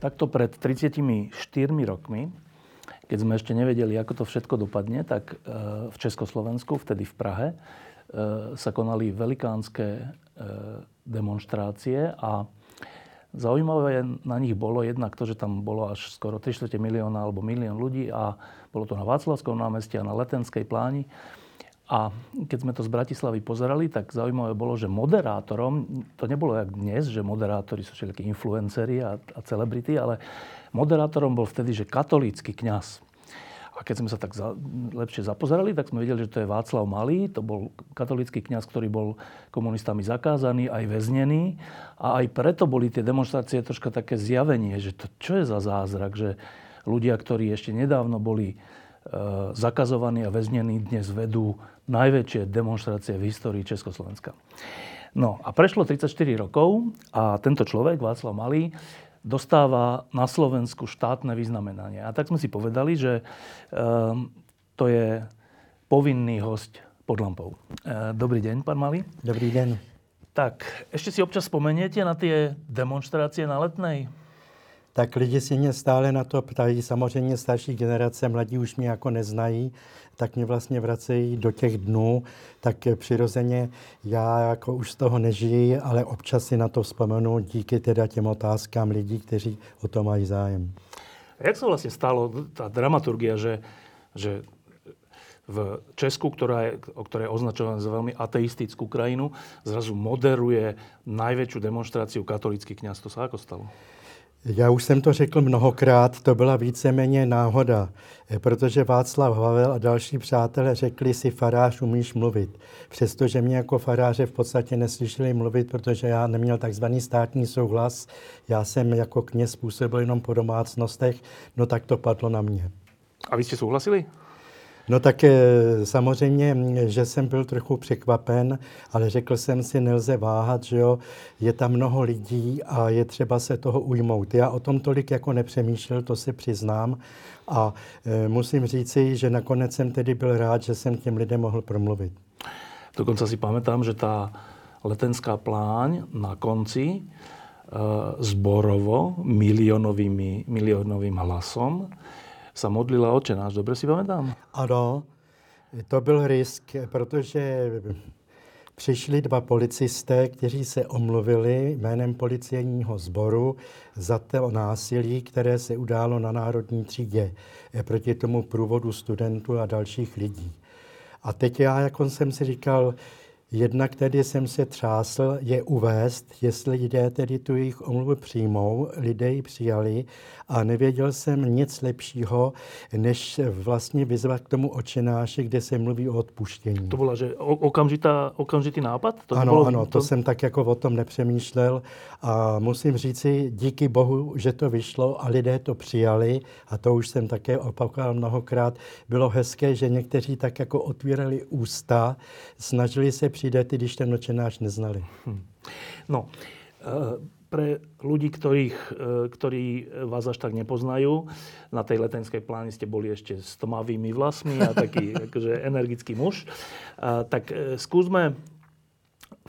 Takto pred 34 rokmi, keď sme ešte nevedeli, ako to všetko dopadne, tak e, v Československu, vtedy v Prahe, e, sa konali velikánske e, demonstrácie a zaujímavé na nich bolo jednak to, že tam bolo až skoro 3 milióna alebo milión ľudí a bolo to na Václavskom námestí a na Letenskej pláni. A keď sme to z Bratislavy pozerali, tak zaujímavé bolo, že moderátorom, to nebolo jak dnes, že moderátori sú všelijakí influenceri a, a celebrity, ale moderátorom bol vtedy, že katolícky kňaz. A keď sme sa tak za, lepšie zapozerali, tak sme videli, že to je Václav Malý, to bol katolícky kňaz, ktorý bol komunistami zakázaný, aj väznený. A aj preto boli tie demonstrácie troška také zjavenie, že to čo je za zázrak, že ľudia, ktorí ešte nedávno boli e, zakazovaní a väznení, dnes vedú najväčšie demonstrácie v histórii Československa. No a prešlo 34 rokov a tento človek, Václav Malý, dostáva na Slovensku štátne vyznamenanie. A tak sme si povedali, že e, to je povinný host pod lampou. E, dobrý deň, pán Malý. Dobrý deň. Tak, ešte si občas spomeniete na tie demonstrácie na Letnej? Tak lidi si mě stále na to ptají. Samozřejmě starší generace, mladí už mě jako neznají, tak mě vlastně vracejí do těch dnů. Tak přirozeně já jako už z toho nežiji, ale občas si na to vzpomenu díky teda těm otázkám lidí, kteří o to mají zájem. A jak se vlastně stalo ta dramaturgia, že, že v Česku, ktorá je, ktorá je označovaná za veľmi ateistickú krajinu, zrazu moderuje najväčšiu demonstráciu katolický kňaz. To sa ako stalo? Já už jsem to řekl mnohokrát, to byla víceméně náhoda, eh, protože Václav Havel a další přátelé řekli si, farář umíš mluvit. Přestože mě jako faráře v podstatě neslyšeli mluvit, protože já neměl takzvaný státní souhlas, já jsem jako kněz působil jenom po domácnostech, no tak to padlo na mě. A vy jste souhlasili? No tak eh, samozřejmě, že jsem byl trochu překvapen, ale řekl jsem si, nelze váhat, že jo, je tam mnoho lidí a je třeba se toho ujmout. Já o tom tolik jako nepřemýšlel, to si přiznám a e, musím říci, že nakonec jsem tedy byl rád, že jsem těm lidem mohl promluvit. Dokonce si pamätám, že ta letenská pláň na konci e, zborovo milionovým, milionovým hlasom sa modlila oče náš. Dobre si pamätám? Ano, to byl risk, protože přišli dva policisté, kteří se omluvili jménem policejního sboru za to násilí, které se událo na Národní třídě proti tomu průvodu studentů a dalších lidí. A teď já, jako jsem si říkal, Jednak tedy jsem se třásl je uvést, jestli lidé tedy tu jejich omluvu přijmou, lidé ji přijali a nevěděl jsem nic lepšího, než vlastně vyzvat k tomu očenáši, kde se mluví o odpuštění. To bylo, že okamžitá, okamžitý nápad? To ano, bylo, ano, to, to jsem tak jako o tom nepřemýšlel a musím říci, díky bohu, že to vyšlo a lidé to přijali a to už jsem také opakoval mnohokrát. Bylo hezké, že někteří tak jako otvírali ústa, snažili se přijde, když ten nočenáš neznali. Hm. No, e, pre ľudí, ktorých, e, ktorí vás až tak nepoznajú, na tej letenskej pláni ste boli ešte s tmavými vlasmi a taký akože energický muž. A, tak e, skúsme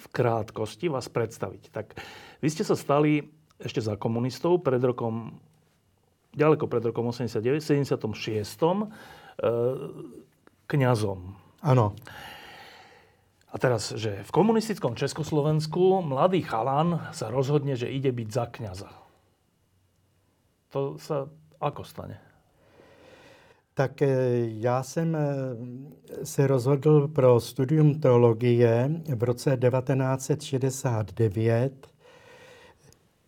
v krátkosti vás predstaviť. Tak vy ste sa stali ešte za komunistov pred rokom, ďaleko pred rokom 89, 76. kňazom. Ano. A teraz, že v komunistickom Československu mladý chalan sa rozhodne, že ide byť za kniaza. To sa ako stane? Tak eh, já jsem eh, se rozhodl pro studium teologie v roce 1969.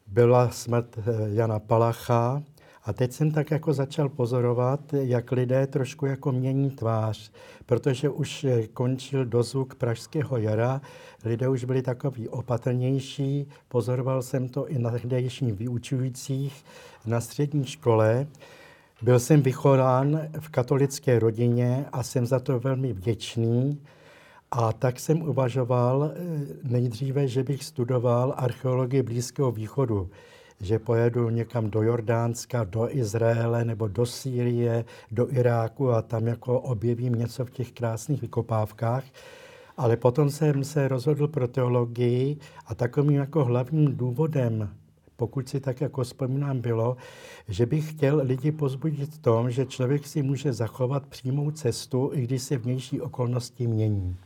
Byla smrt eh, Jana Palacha A teď jsem tak jako začal pozorovat, jak lidé trošku jako mění tvář, protože už končil dozvuk Pražského jara, lidé už byli takový opatrnější, pozoroval jsem to i na tehdejších vyučujících na střední škole. Byl jsem vychován v katolické rodině a jsem za to velmi vděčný. A tak jsem uvažoval eh, nejdříve, že bych studoval archeologii Blízkého východu že pojedu někam do Jordánska, do Izraele nebo do Sýrie, do Iráku a tam jako objevím něco v těch krásných vykopávkách. Ale potom jsem se rozhodl pro teologii a takovým jako hlavním důvodem, pokud si tak jako vzpomínám, bylo, že bych chtěl lidi pozbudit v tom, že člověk si může zachovat přímou cestu, i když se vnější okolnosti mění.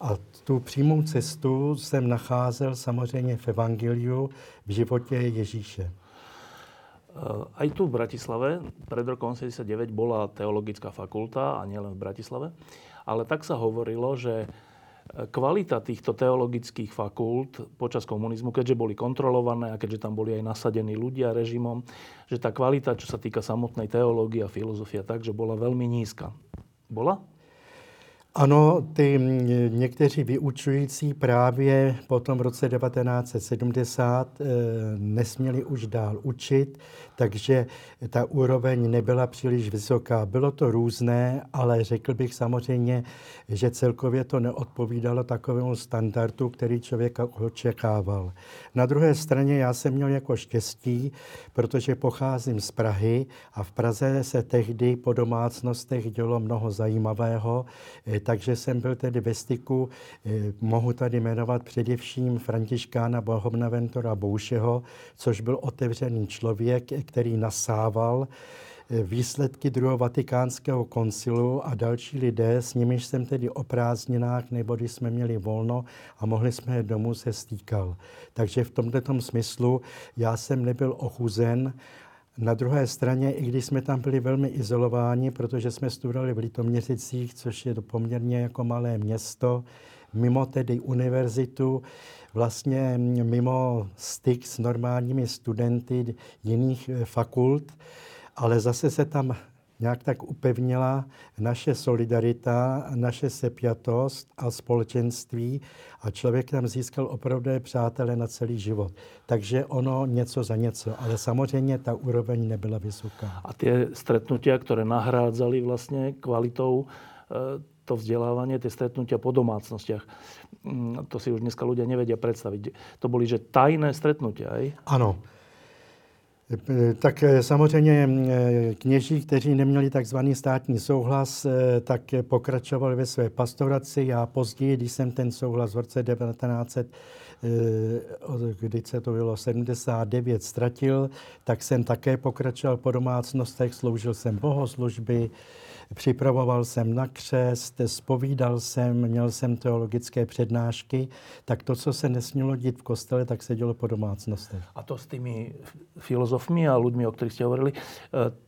A tu přímou cestu jsem nacházel samozřejmě v Evangeliu, v životě Ježíše. Eh, aj tu v Bratislave pred rokom 89 bola teologická fakulta a nielen v Bratislave, ale tak sa hovorilo, že eh, kvalita týchto teologických fakult počas komunizmu, keďže boli kontrolované a keďže tam boli aj nasadení ľudia režimom, že tá kvalita, čo sa týka samotnej teológie a filozofia, takže bola veľmi nízka. Bola? Ano, ty někteří vyučující právě potom v roce 1970 e, nesměli už dál učit, takže ta úroveň nebyla příliš vysoká. Bylo to různé, ale řekl bych samozřejmě, že celkově to neodpovídalo takovému standardu, který člověk očekával. Na druhé straně já jsem měl jako štěstí, protože pocházím z Prahy a v Praze se tehdy po domácnostech dělo mnoho zajímavého, takže jsem byl tedy ve styku, eh, mohu tady jmenovat především Františkána Bohomnaventora Boušeho, což byl otevřený člověk, který nasával eh, výsledky druhého vatikánského koncilu a další lidé, s nimiž jsem tedy o prázdninách nebo když jsme měli volno a mohli jsme domů se stýkal. Takže v tomto smyslu já jsem nebyl ochuzen na druhé straně, i když jsme tam byli velmi izolováni, protože jsme studovali v Litoměřicích, což je poměrně jako malé město, mimo tedy univerzitu, vlastně mimo styk s normálními studenty jiných eh, fakult, ale zase se tam nějak tak upevnila naše solidarita, naše sepjatost a společenství a člověk tam získal opravdu přátele na celý život. Takže ono něco za něco, ale samozřejmě ta úroveň nebyla vysoká. A ty stretnutia, které nahrádzali vlastně kvalitou e, to vzdelávanie, tie stretnutia po domácnostiach. Mm, to si už dneska ľudia nevedia predstaviť. To boli, že tajné stretnutia, aj? Ano. Tak eh, samozřejmě eh, kněží, kteří neměli takzvaný státní souhlas, eh, tak pokračovali ve své pastoraci. Já později, když jsem ten souhlas v roce 1900 když se to bylo 79, ztratil, tak jsem také pokračoval po domácnostech, sloužil jsem bohoslužby, připravoval jsem na křest, spovídal jsem, měl jsem teologické přednášky, tak to, co se nesmělo dít v kostele, tak se dělo po domácnostech. A to s tými filozofmi a ľuďmi, o ktorých ste hovorili, e,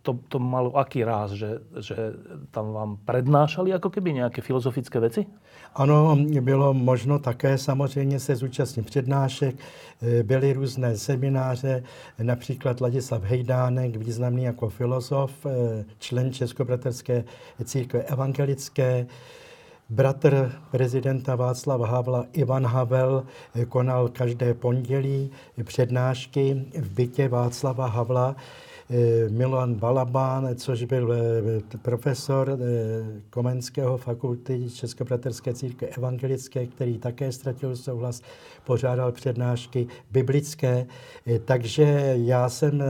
to, to malo aký ráz, že, že tam vám prednášali jako keby nějaké filozofické věci? Ano, bylo možno také samozřejmě se zúčastnit přednášek, e, byly různé semináře, například Ladislav Hejdánek, významný jako filozof, e, člen Českobraterské církve evangelické. Bratr prezidenta Václava Havla Ivan Havel konal každé pondělí přednášky v bytě Václava Havla. Milan Balabán, což byl eh, profesor eh, Komenského fakulty Českobraterské církve evangelické, který také ztratil souhlas, pořádal přednášky biblické. Eh, takže já jsem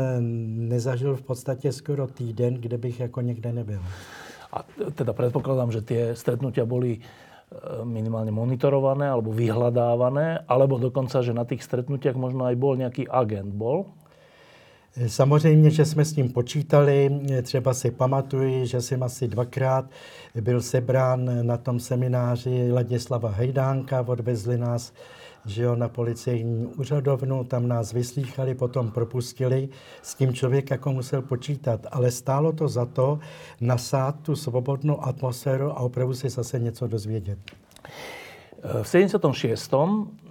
nezažil v podstatě skoro týden, kde bych jako někde nebyl. A teda predpokladám, že tie stretnutia boli e, minimálne monitorované alebo vyhľadávané, alebo dokonca, že na tých stretnutiach možno aj bol nejaký agent. Bol? E, samozřejmě, že jsme s tím počítali. E, třeba si pamatuji, že jsem asi dvakrát byl sebrán na tom semináři Ladislava Hejdánka, odvezli nás že jo, na policejní úřadovnu, tam nás vyslýchali, potom propustili. S tím člověk jako musel počítat, ale stálo to za to nasát tu svobodnou atmosféru a opravdu si zase něco dozvědět. V 76.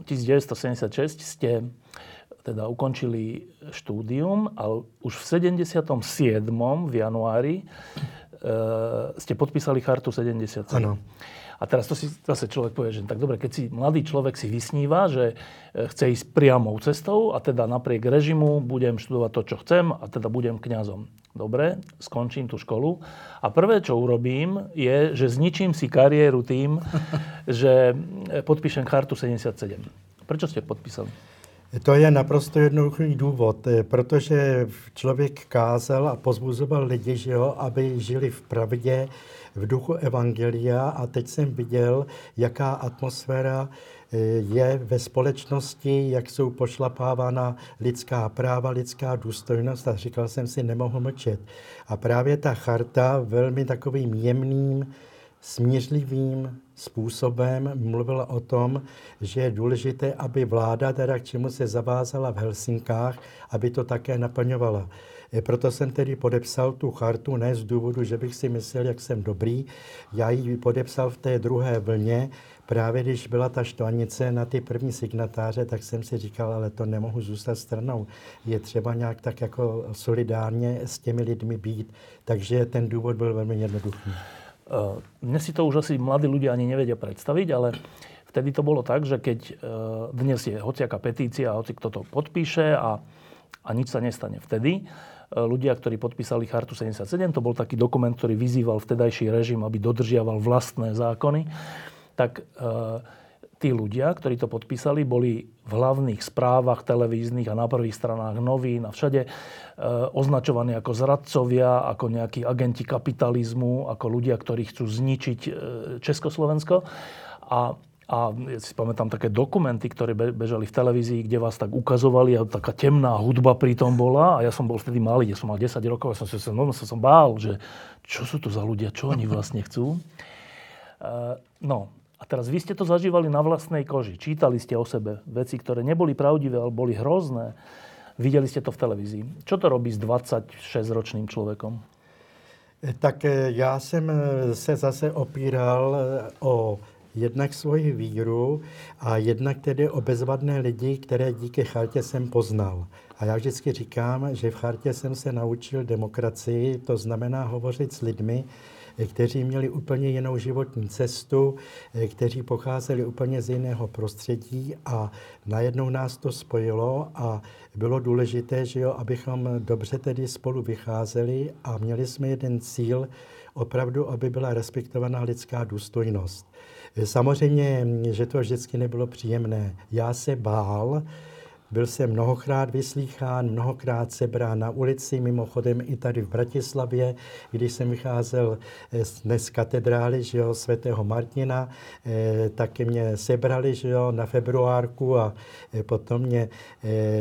1976 ste teda ukončili štúdium a už v 77. v januári e, ste podpísali chartu 77. Ano. A teraz to si zase človek povie, že tak dobre, keď si mladý človek si vysníva, že e, chce ísť priamou cestou a teda napriek režimu budem študovať to, čo chcem a teda budem kňazom. Dobre, skončím tú školu a prvé, čo urobím, je, že zničím si kariéru tým, že podpíšem chartu 77. Prečo ste podpísali? To je naprosto jednoduchý důvod, eh, protože člověk kázal a pozbuzoval lidi, že jo, aby žili v pravdě, v duchu Evangelia a teď jsem viděl, jaká atmosféra eh, je ve společnosti, jak jsou pošlapávána lidská práva, lidská důstojnost a říkal jsem si, nemohu mlčet. A právě ta charta velmi takovým jemným, smířlivým způsobem mluvila o tom, že je důležité, aby vláda, teda k čemu se zavázala v Helsinkách, aby to také naplňovala. E, proto jsem tedy podepsal tu chartu, ne z důvodu, že bych si myslel, jak jsem dobrý. Já ji podepsal v té druhé vlně, právě když byla ta štvanice na ty první signatáře, tak jsem si říkal, ale to nemohu zůstat stranou. Je třeba nějak tak jako solidárně s těmi lidmi být. Takže ten důvod byl velmi jednoduchý. Eh, dnes si to už asi mladí ľudia ani nevedia predstaviť, ale vtedy to bolo tak, že keď eh, dnes je hociaká petícia, hoci kto to podpíše a, a nič sa nestane. Vtedy eh, ľudia, ktorí podpísali Chartu 77, to bol taký dokument, ktorý vyzýval vtedajší režim, aby dodržiaval vlastné zákony, tak tí ľudia, ktorí to podpísali, boli v hlavných správach televíznych a na prvých stranách novín a všade označovaní ako zradcovia, ako nejakí agenti kapitalizmu, ako ľudia, ktorí chcú zničiť e, Československo. A, a ja si pamätám také dokumenty, ktoré bežali v televízii, kde vás tak ukazovali a taká temná hudba pri tom bola. A ja som bol vtedy malý, ja som mal 10 rokov a som sa no, som, som bál, že čo sú to za ľudia, čo oni vlastne chcú. E, no, a teraz vy ste to zažívali na vlastnej koži. Čítali ste o sebe veci, ktoré neboli pravdivé, ale boli hrozné. Videli ste to v televízii. Čo to robí s 26-ročným človekom? Eh, tak eh, já jsem eh, se zase opíral o jednak svoji víru a jednak tedy o bezvadné lidi, které díky chartě jsem poznal. A já vždycky říkám, že v chartě jsem se naučil demokracii, to znamená hovořit s lidmi, kteří měli úplně jinou životní cestu, eh, kteří pocházeli úplně z jiného prostředí a najednou nás to spojilo a bylo důležité, že jo, abychom dobře tedy spolu vycházeli a měli jsme jeden cíl, opravdu, aby byla respektovaná lidská důstojnost. Eh, samozřejmě, že to vždycky nebylo příjemné. Já se bál, byl jsem mnohokrát vyslýchán, mnohokrát sebrán na ulici, mimochodem i tady v Bratislavě, když jsem vycházel eh, dnes z katedrály že jo, svatého Martina, eh, taky mě sebrali že jo, na februárku a eh, potom mě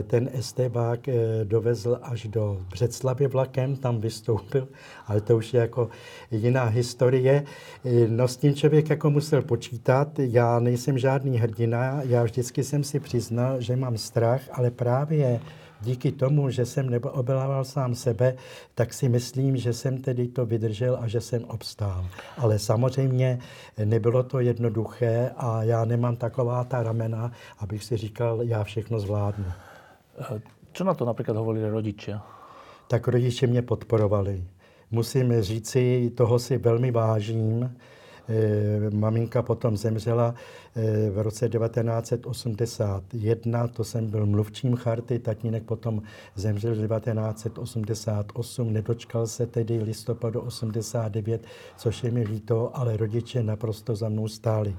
ten estebák dovezl až do Břeclavy vlakem, tam vystoupil, ale to už je jako jiná historie. Eh, no s tím člověk jako musel počítat, já nejsem žádný hrdina, já vždycky jsem si přiznal, že mám strach, ale právě díky tomu, že jsem neobelával sám sebe, tak si myslím, že jsem tedy to vydržel a že jsem obstál. Ale samozřejmě nebylo to jednoduché a já nemám taková ta ramena, abych si říkal, já všechno zvládnu. Co na to například hovorili rodiče? Tak rodiče mě podporovali. Musím říci, toho si velmi vážím. E, maminka potom zemřela Eh, v roce 1981, to jsem byl mluvčím charty, tatínek potom zemřel v 1988, nedočkal se tedy listopadu 89, což je mi líto, ale rodiče naprosto za mnou stáli.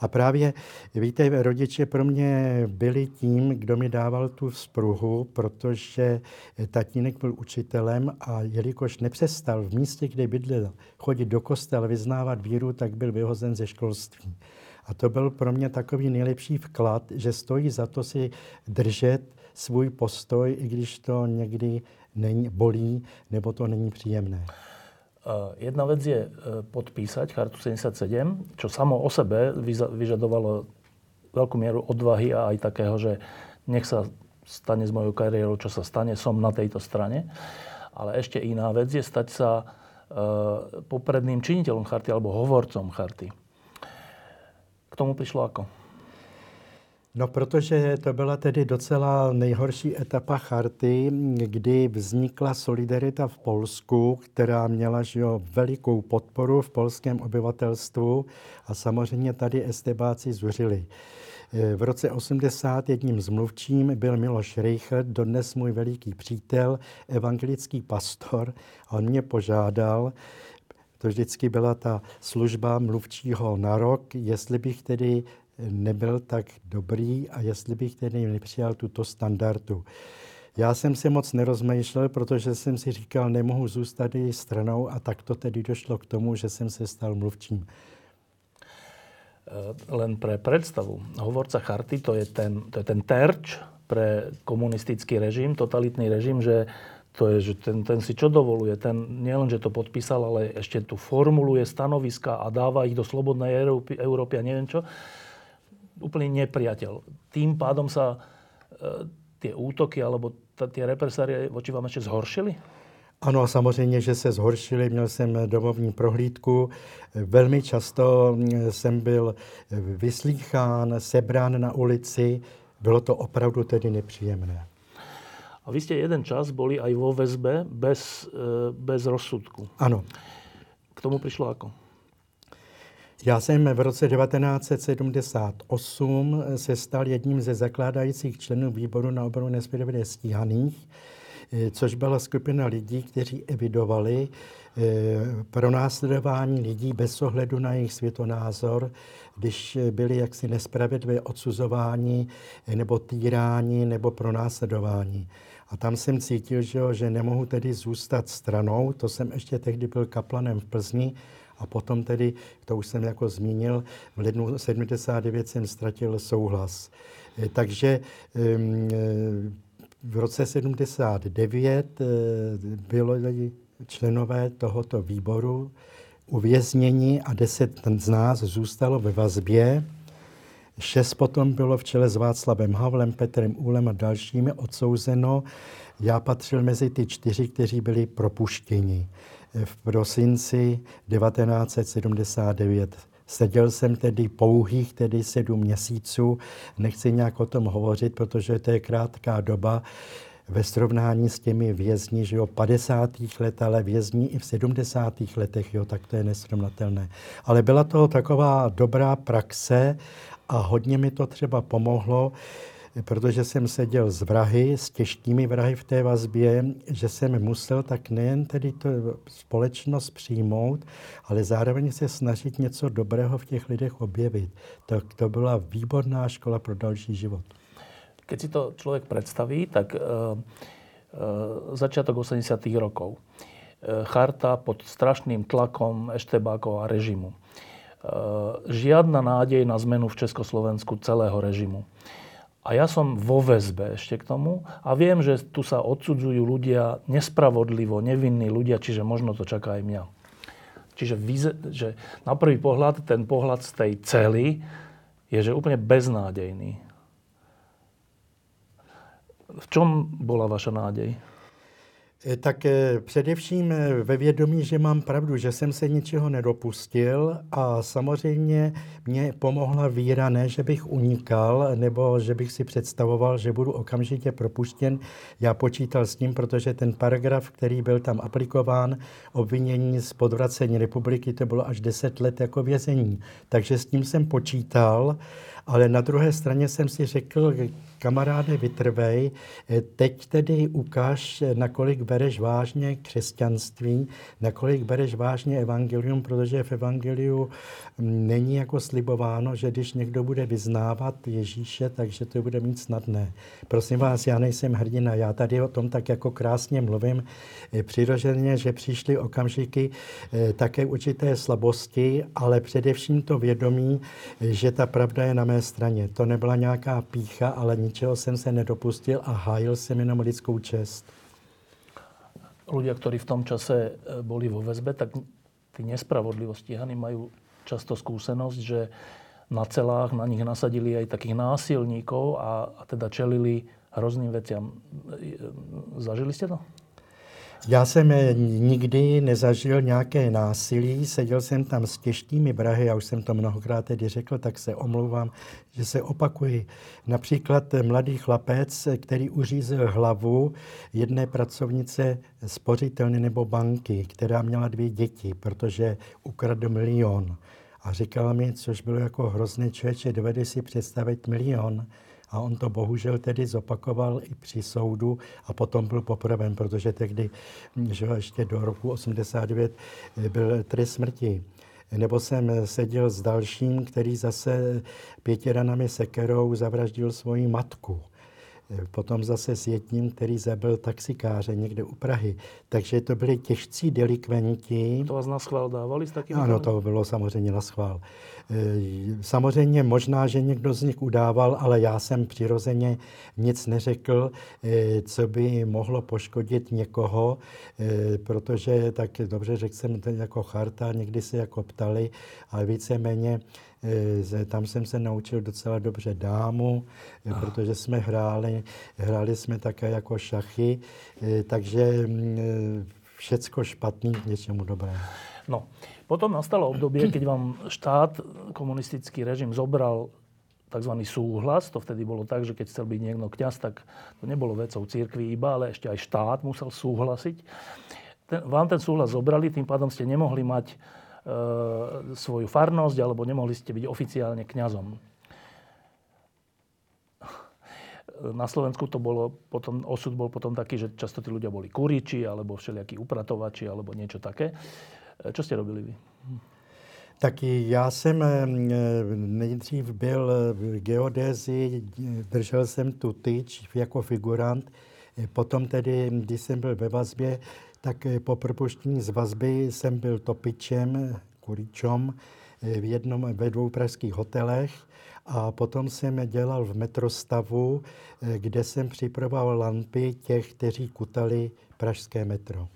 A právě, víte, rodiče pro mě byli tím, kdo mi dával tu vzpruhu, protože tatínek byl učitelem a jelikož nepřestal v místě, kde bydlel, chodit do kostela, vyznávat víru, tak byl vyhozen ze školství. A to byl pro mě takový nejlepší vklad, že stojí za to si držet svůj postoj, i když to někdy není, bolí nebo to není příjemné. Jedna vec je e, podpísať chartu 77, čo samo o sebe vyžadovalo veľkú mieru odvahy a aj takého, že nech sa stane s mojou kariérou, čo sa stane, som na tejto strane. Ale ešte iná vec je stať sa e, popredným činiteľom charty alebo hovorcom charty tomu prišlo ako? No, protože to byla tedy docela nejhorší etapa charty, kdy vznikla solidarita v Polsku, která měla že jo, velikou podporu v polském obyvatelstvu a samozřejmě tady estebáci zuřili. V roce 80 jedním z mluvčím byl Miloš Reichert, dodnes můj veliký přítel, evangelický pastor. A on mě požádal, to vždycky byla ta služba mluvčího na rok, jestli bych tedy nebyl tak dobrý a jestli bych tedy nepřijal tuto standardu. Já jsem si moc nerozmýšlel, protože jsem si říkal, nemohu zůstat její stranou a tak to tedy došlo k tomu, že jsem se stal mluvčím. Eh, len pre predstavu, hovorca charty to je ten, to je ten terč pre komunistický režim, totalitný režim, že to je, že ten, ten si čo dovoluje, ten nielen, že to podpísal, ale ešte tu formuluje stanoviska a dáva ich do slobodnej Európy, Európy a neviem čo úplný nepriateľ. Tým pádom sa e, tie útoky alebo tie represárie voči vám ešte zhoršili? Ano, samozřejmě, že se zhoršili. Měl jsem domovní prohlídku. Velmi často jsem byl vyslýchán, sebrán na ulici. Bylo to opravdu tedy nepříjemné. A vy ste jeden čas boli aj vo väzbe bez, e, bez rozsudku. Ano. K tomu prišlo ako? Já jsem v roce 1978 se stal jedním ze zakládajících členů výboru na obranu nespravedlivě stíhaných, eh, což byla skupina lidí, kteří evidovali eh, pro následování lidí bez ohledu na jejich světonázor, když byli jaksi nespravedlivě odsuzováni nebo týráni nebo pro následování. A tam jsem cítil, že, že nemohu tedy zůstat stranou. To jsem ještě tehdy byl kaplanem v Plzni, a potom tedy, to už jsem jako zmínil, v lednu 79 jsem ztratil souhlas. Eh, takže eh, v roce 79 eh, bylo členové tohoto výboru uvězněni a deset z nás zůstalo ve vazbě. Šest potom bylo v čele s Václavem Havlem, Petrem Úlem a dalšími odsouzeno. Já patřil mezi ty čtyři, kteří byli propuštěni v prosinci 1979. Seděl jsem tedy pouhých tedy sedm měsíců. Nechci nějak o tom hovořit, protože to je krátká doba ve srovnání s těmi vězni, že jo, 50. let, ale vězni i v 70. letech, jo, tak to je nesrovnatelné. Ale byla to taková dobrá praxe a hodně mi to třeba pomohlo, protože jsem seděl s vrahy, s těžkými vrahy v té vazbě, že jsem musel tak nejen tedy to společnost přijmout, ale zároveň se snažit něco dobrého v těch lidech objevit. To, to byla výborná škola pro další život. Keď si to člověk představí, tak uh, začiatok 80. rokov. Uh, charta pod strašným tlakom eštebákov a režimu. Žiadna nádej na zmenu v Československu celého režimu. A ja som vo väzbe ešte k tomu a viem, že tu sa odsudzujú ľudia nespravodlivo, nevinní ľudia, čiže možno to čaká aj mňa. Čiže že na prvý pohľad ten pohľad z tej cely je, že úplne beznádejný. V čom bola vaša nádej? Eh, tak eh, především eh, ve vědomí, že mám pravdu, že jsem se ničeho nedopustil a samozřejmě mě pomohla víra, ne, že bych unikal nebo že bych si představoval, že budu okamžitě propuštěn. Já počítal s tím, protože ten paragraf, který byl tam aplikován, obvinění z podvracení republiky, to bylo až 10 let jako vězení. Takže s tím jsem počítal, ale na druhé straně jsem si řekl, kamaráde, vytrvej, eh, teď tedy ukáž, nakolik bereš vážně křesťanství, nakolik bereš vážně evangelium, protože v evangeliu mm, není jako slibováno, že když někdo bude vyznávat Ježíše, takže to bude mít snadné. Prosím vás, já nejsem hrdina, já tady o tom tak jako krásně mluvím. Přirozeně, že přišly okamžiky eh, také určité slabosti, ale především to vědomí, že ta pravda je na mé straně. To nebyla nějaká pícha, ale ničeho jsem se nedopustil a hájil jsem jenom lidskou čest. Ľudia, ktorí v tom čase e, boli vo väzbe, tak tí nespravodlivo stíhaní majú často skúsenosť, že na celách na nich nasadili aj takých násilníkov a, a teda čelili hrozným veciam. E, zažili ste to? Já jsem nikdy nezažil nějaké násilí, seděl jsem tam s těžkými brahy, já už jsem to mnohokrát tedy řekl, tak se omlouvám, že se opakuji. Například mladý chlapec, který uřízl hlavu jedné pracovnice spořitelny nebo banky, která měla dvě děti, protože ukradl milion. A říkal mi, což bylo jako hrozné člověče, dovede si představit milion, a on to bohužel tedy zopakoval i při soudu a potom byl popraven, protože tehdy, že ještě do roku 89 byl trest smrti. Nebo jsem seděl s dalším, který zase pěti ranami sekerou zavraždil svoji matku. Potom zase s jedním, který zabil taxikáře někde u Prahy. Takže to byli těžcí delikventi. To vás na schvál dávali s takým? Ano, to bylo samozřejmě na schvál. E, samozřejmě možná, že někdo z nich udával, ale já jsem přirozeně nic neřekl, e, co by mohlo poškodit někoho, e, protože tak dobře řekl jsem to jako charta, někdy se jako ptali, ale víceméně tam jsem se naučil docela dobře dámu, protože jsme hráli, hráli jsme také jako šachy, takže mm, všecko špatný k něčemu dobré. No, potom nastalo obdobie, keď vám štát, komunistický režim zobral tzv. súhlas. To vtedy bolo tak, že keď chcel byť niekto kňaz, tak to nebolo vecou církvy iba, ale ešte aj štát musel súhlasiť. Ten, vám ten súhlas zobrali, tým pádom ste nemohli mať svoju farnosť alebo nemohli ste byť oficiálne kňazom. Na Slovensku to bolo potom, osud bol potom taký, že často tí ľudia boli kuriči alebo všelijakí upratovači alebo niečo také. Co jste robili vy? Taky já jsem eh, nejdřív byl v geodézi, držel jsem tu tyč jako figurant. Eh, potom tedy, když jsem byl ve vazbě, tak eh, po propuštění z vazby jsem byl topičem, kuričom v jednom, ve dvou pražských hotelech a potom jsem dělal v metrostavu, kde jsem připravoval lampy těch, kteří kutali pražské metro.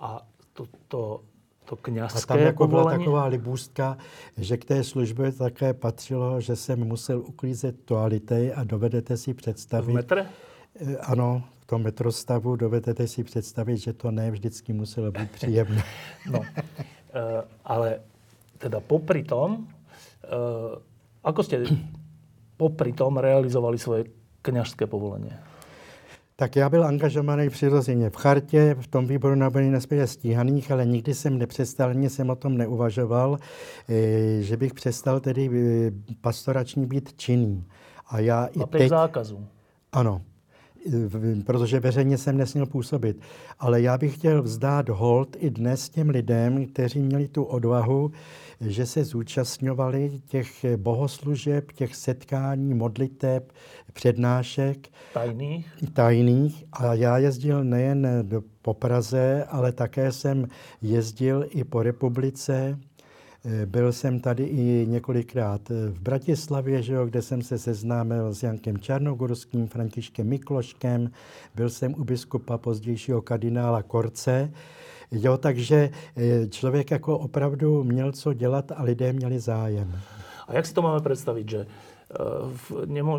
A to, to to kněžské A tam jako byla taková libůstka, že k té službě také patřilo, že jsem musel uklízet toality a dovedete si představit... V metre? Eh, ano, v tom metrostavu dovedete si představit, že to ne vždycky muselo být příjemné. no, uh, ale teda popri tom, uh, ako ste popri tom realizovali svoje kněžské povolení? Tak já byl angažovaný přirozeně v chartě, v tom výboru na obrany nespěje stíhaných, ale nikdy jsem nepřestal, ani jsem o tom neuvažoval, eh, že bych přestal tedy eh, pastorační být činný. A já i teď... zákazu. Ano, protože veřejně jsem nesměl působit. Ale já bych chtěl vzdát hold i dnes těm lidem, kteří měli tu odvahu, že se zúčastňovali těch bohoslužeb, těch setkání, modliteb, přednášek. Tajných? Tajných. A já jezdil nejen do, po Praze, ale také jsem jezdil i po republice. Byl jsem tady i několikrát v Bratislavě, že jo, kde jsem se seznámil s Jankem Čarnogorským, Františkem Mikloškem, byl jsem u biskupa pozdějšího kardinála Korce. Jo, takže eh, člověk jako opravdu měl co dělat a lidé měli zájem. A jak si to máme představit, že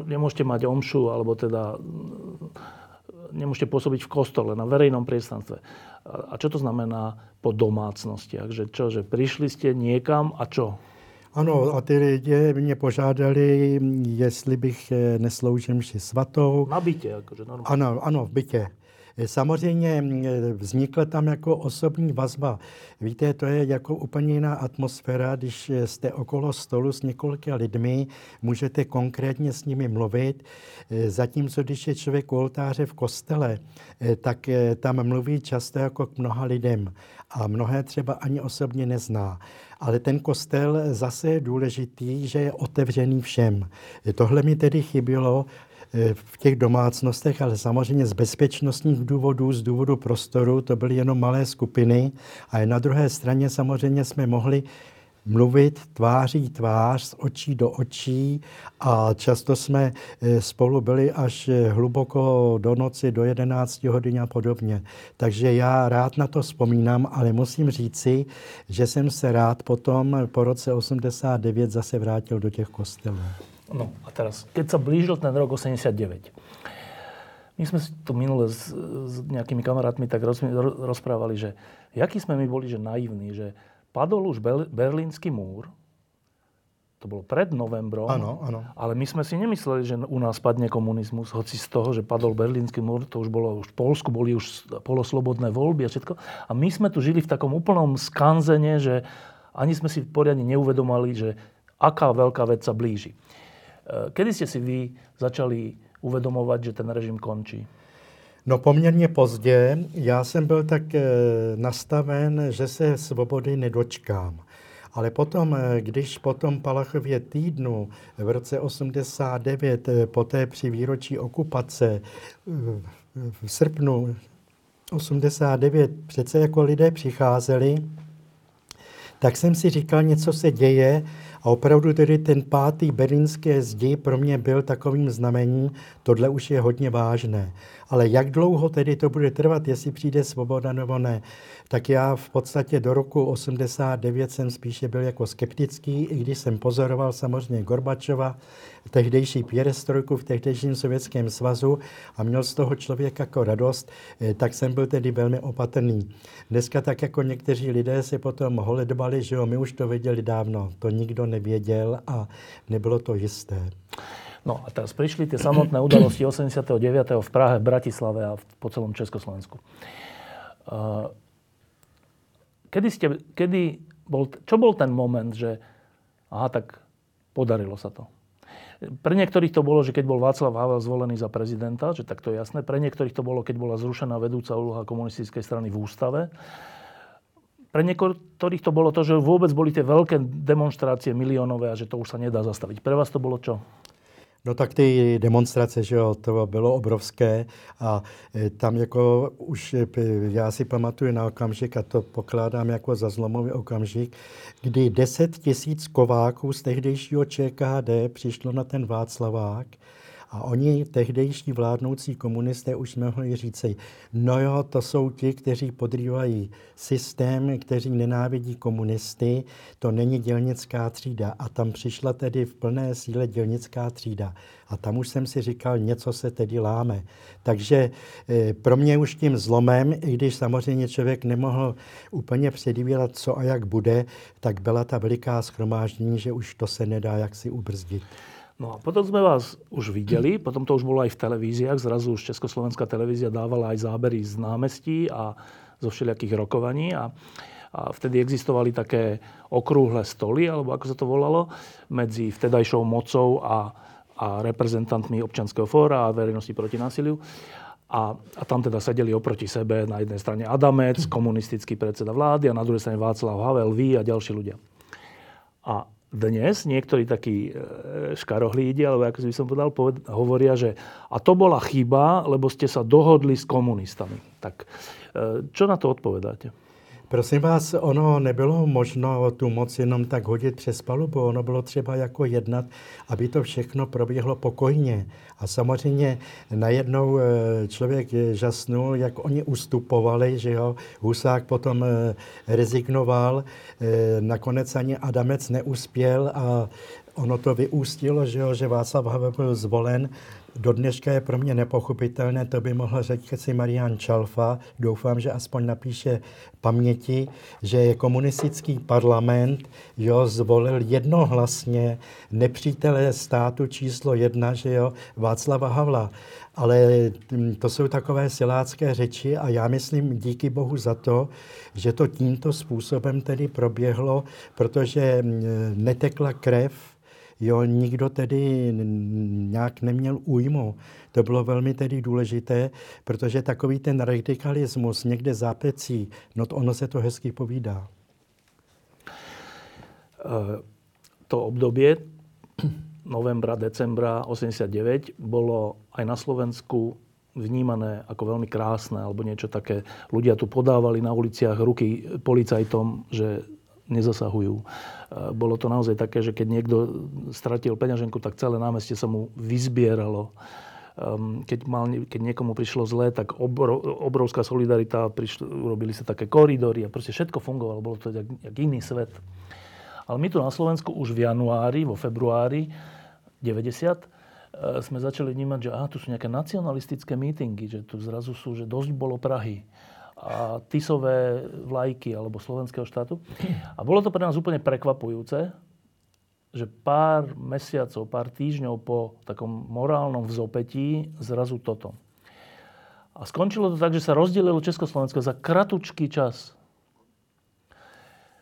nemůžete mít omšu, alebo teda nemůžete působit v kostole, na verejnom priestranstve. A čo to znamená po domácnostiach? Že čo, že přišli jste někam a čo? Ano, a ty lidi mě požádali, jestli bych eh, nesloužil mši svatou. Na bytě, jakože normálně. Ano, ano, v bytě. Samozřejmě vznikla tam jako osobní vazba. Víte, to je jako úplně jiná atmosféra, když jste okolo stolu s několika lidmi, můžete konkrétně s nimi mluvit, zatímco když je člověk u oltáře v kostele, tak tam mluví často jako k mnoha lidem a mnohé třeba ani osobně nezná. Ale ten kostel zase je důležitý, že je otevřený všem. Tohle mi tedy chybělo Eh, v těch domácnostech, ale samozřejmě z bezpečnostních důvodů, z důvodu prostoru, to byly jenom malé skupiny. A na druhé straně samozřejmě jsme mohli mluvit tváří tvář, z očí do očí a často jsme eh, spolu byli až eh, hluboko do noci, do 11 hodin a podobně. Takže já rád na to vzpomínám, ale musím říci, že jsem se rád potom po roce 89 zase vrátil do těch kostelů. No a teraz, keď sa blížil ten rok 89, My sme si to minule s, s nejakými kamarátmi tak roz, rozprávali, že jaký sme my boli, že naivní, že padol už berlínsky múr, to bolo pred novembrom. Áno, áno. Ale my sme si nemysleli, že u nás padne komunizmus, hoci z toho, že padol berlínsky múr, to už bolo, už v Polsku boli už poloslobodné voľby a všetko. A my sme tu žili v takom úplnom skanzene, že ani sme si poriadne neuvedomali, že aká veľká vec sa blíži. E, kedy ste si vy začali uvedomovať, že ten režim končí? No poměrně pozdě. Já jsem byl tak e, nastaven, že se svobody nedočkám. Ale potom, eh, když po tom Palachově týdnu v roce 89, eh, poté při výročí okupace eh, v srpnu 89 přece jako lidé přicházeli, tak jsem si říkal, něco se děje a opravdu tedy ten pátý berlínské zdi pro mě byl takovým znamením, tohle už je hodně vážné. Ale jak dlouho tedy to bude trvat, jestli přijde svoboda nebo ne, tak já v podstatě do roku 89 jsem spíše byl jako skeptický, i když jsem pozoroval samozřejmě Gorbačova, tehdejší pěrestrojku v tehdejším Sovětském svazu a měl z toho člověk jako radost, eh, tak jsem byl tedy velmi opatrný. Dneska tak jako někteří lidé se potom holedbali, že jo, my už to věděli dávno, to nikdo nevěděl a nebylo to jisté. No a teraz prišli tie samotné udalosti 89. v Prahe, v Bratislave a po celom Československu. Kedy, ste, kedy bol, čo bol ten moment, že aha, tak podarilo sa to? Pre niektorých to bolo, že keď bol Václav Havel zvolený za prezidenta, že tak to je jasné. Pre niektorých to bolo, keď bola zrušená vedúca úloha komunistickej strany v ústave. Pre niektorých to bolo to, že vôbec boli tie veľké demonstrácie miliónové a že to už sa nedá zastaviť. Pre vás to bolo čo? No tak ty demonstrace, že jo, to bylo obrovské a e, tam jako už, e, já si pamatuju na okamžik a to pokládám jako za zlomový okamžik, kdy 10 tisíc kováků z tehdejšího ČKD přišlo na ten Václavák a oni, tehdejší vládnoucí komunisté, už mohli říct, no jo, to jsou ti, kteří podrývají systém, kteří nenávidí komunisty, to není dělnická třída. A tam přišla tedy v plné síle dělnická třída. A tam už jsem si říkal, něco se tedy láme. Takže e, pro mě už tím zlomem, i když samozřejmě člověk nemohl úplně předvídat, co a jak bude, tak byla ta veliká schromáždění, že už to se nedá jaksi ubrzdit. No a potom sme vás už videli, potom to už bolo aj v televíziách, zrazu už Československá televízia dávala aj zábery z námestí a zo všelijakých rokovaní a, a vtedy existovali také okrúhle stoly, alebo ako sa to volalo, medzi vtedajšou mocou a, a reprezentantmi občanského fóra a verejnosti proti násiliu. A, a tam teda sedeli oproti sebe na jednej strane Adamec, komunistický predseda vlády a na druhej strane Václav Havel, vy a ďalší ľudia. A dnes niektorí takí e, škarohlídi, alebo ako by som povedal, poved, hovoria, že a to bola chyba, lebo ste sa dohodli s komunistami. Tak e, čo na to odpovedáte? Prosím vás, ono nebylo možno tu moc jenom tak hodit přes palubu, ono bylo třeba jako jednat, aby to všechno proběhlo pokojně. A samozřejmě najednou eh, člověk žasnul, jak oni ustupovali, že jo, Husák potom eh, rezignoval, eh, nakonec ani Adamec neuspěl a ono to vyústilo, že, jo, že Václav Havel byl zvolen do dneška je pro mě nepochopitelné, to by mohl říct si Marian Čalfa, doufám, že aspoň napíše paměti, že je komunistický parlament jo, zvolil jednohlasně nepřítele státu číslo jedna, že jo, Václava Havla. Ale hm, to jsou takové silácké řeči a já myslím díky bohu za to, že to tímto způsobem tedy proběhlo, protože hm, netekla krev Jo, nikdo tedy nějak neměl újmu. To bylo velmi tedy důležité, protože takový ten radikalismus někde zápecí, no to ono se to hezky povídá. Eh, to obdobie novembra, decembra 89 bolo aj na Slovensku vnímané ako veľmi krásne alebo niečo také. Ľudia tu podávali na uliciach ruky policajtom, že nezasahujú. E, bolo to naozaj také, že keď niekto stratil peňaženku, tak celé námestie sa mu vyzbieralo. Ehm, keď, mal, keď niekomu prišlo zlé, tak obro, obrovská solidarita, prišlo, urobili sa také koridory a proste všetko fungovalo. Bolo to jak, jak iný svet. Ale my tu na Slovensku už v januári, vo februári 90 e, sme začali vnímať, že aha, tu sú nejaké nacionalistické mítingy, že tu zrazu sú, že dosť bolo Prahy a Tisové vlajky alebo slovenského štátu. A bolo to pre nás úplne prekvapujúce, že pár mesiacov, pár týždňov po takom morálnom vzopetí zrazu toto. A skončilo to tak, že sa rozdelilo Československo za kratučký čas.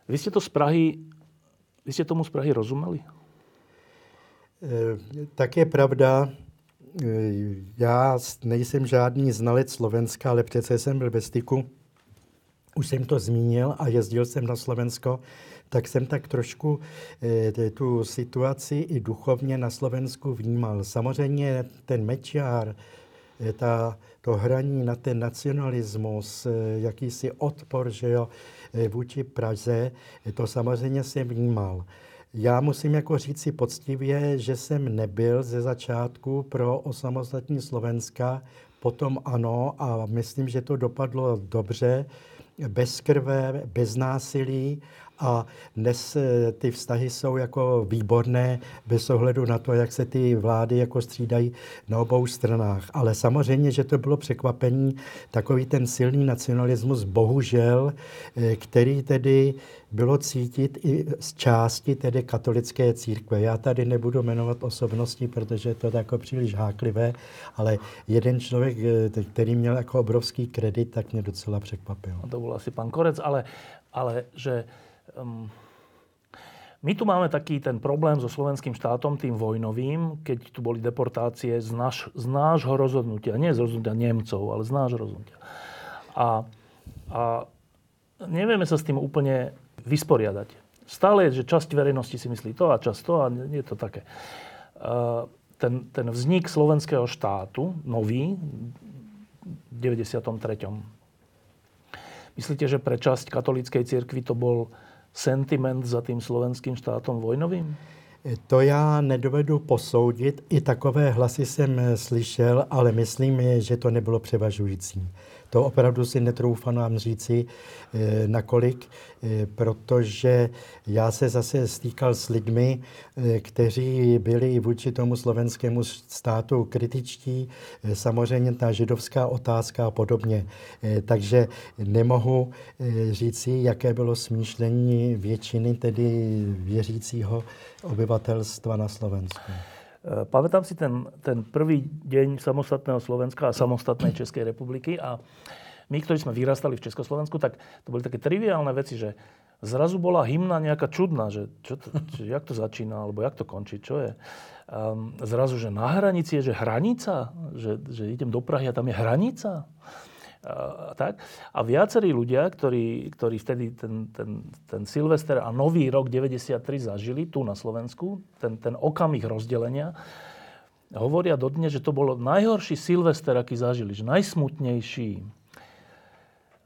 Vy ste to z Prahy, vy ste tomu z Prahy rozumeli? E, tak je pravda, já nejsem žádný znalec Slovenska, ale přece jsem byl ve styku. Už jsem to zmínil a jezdil jsem na Slovensko tak jsem tak trošku e, tu situaci i duchovně na Slovensku vnímal. Samozřejmě ten Mečiar, e, ta, to hraní na ten nacionalismus, e, jakýsi odpor že jo, vůči Praze, to samozřejmě jsem vnímal. Já musím jako říct si poctivě, že jsem nebyl ze začátku pro osamostatní Slovenska, potom ano a myslím, že to dopadlo dobře, bez krve, bez násilí a dnes eh, ty vztahy jsou jako výborné bez ohledu na to, jak se ty vlády jako střídají na obou stranách. Ale samozřejmě, že to bylo překvapení, takový ten silný nacionalismus, bohužel, eh, který tedy bylo cítit i z části tedy katolické církve. Já tady nebudu jmenovat osobnosti, protože je to jako příliš háklivé, ale jeden člověk, eh, který měl jako obrovský kredit, tak mě docela překvapil. To byl asi pan Korec, ale, ale že um, my tu máme taký ten problém so slovenským štátom, tým vojnovým, keď tu boli deportácie z, naš, z nášho rozhodnutia, nie z rozhodnutia Nemcov, ale z nášho rozhodnutia. A, a nevieme sa s tým úplne vysporiadať. Stále je, že časť verejnosti si myslí to a časť to a je to také. Uh, ten, ten vznik slovenského štátu, nový, v 93. Myslíte, že pre časť katolíckej cirkvi to bol sentiment za tím slovenským štátom vojnovým? To já nedovedu posoudit. I takové hlasy jsem slyšel, ale myslím, že to nebylo převažující. To opravdu si netroufám vám říci, eh, nakolik, eh, protože já se zase stýkal s lidmi, eh, kteří byli vůči tomu slovenskému státu kritičtí, samozřejmě ta židovská otázka a podobně. Takže nemohu říci, jaké bylo smýšlení většiny tedy věřícího obyvatelstva na Slovensku. Eh, pamätám si ten, ten prvý deň samostatného Slovenska a samostatnej Českej republiky a my, ktorí sme vyrastali v Československu, tak to boli také triviálne veci, že zrazu bola hymna nejaká čudná, že čo to, čo, jak to začína, alebo jak to končí, čo je. Um, zrazu, že na hranici je, že hranica, že, že idem do Prahy a tam je hranica a, tak. A viacerí ľudia, ktorí, ktorí vtedy ten, ten, ten Silvester a nový rok 93 zažili tu na Slovensku, ten, ten okamih rozdelenia, hovoria dodnes, že to bolo najhorší Silvester, aký zažili, že najsmutnejší.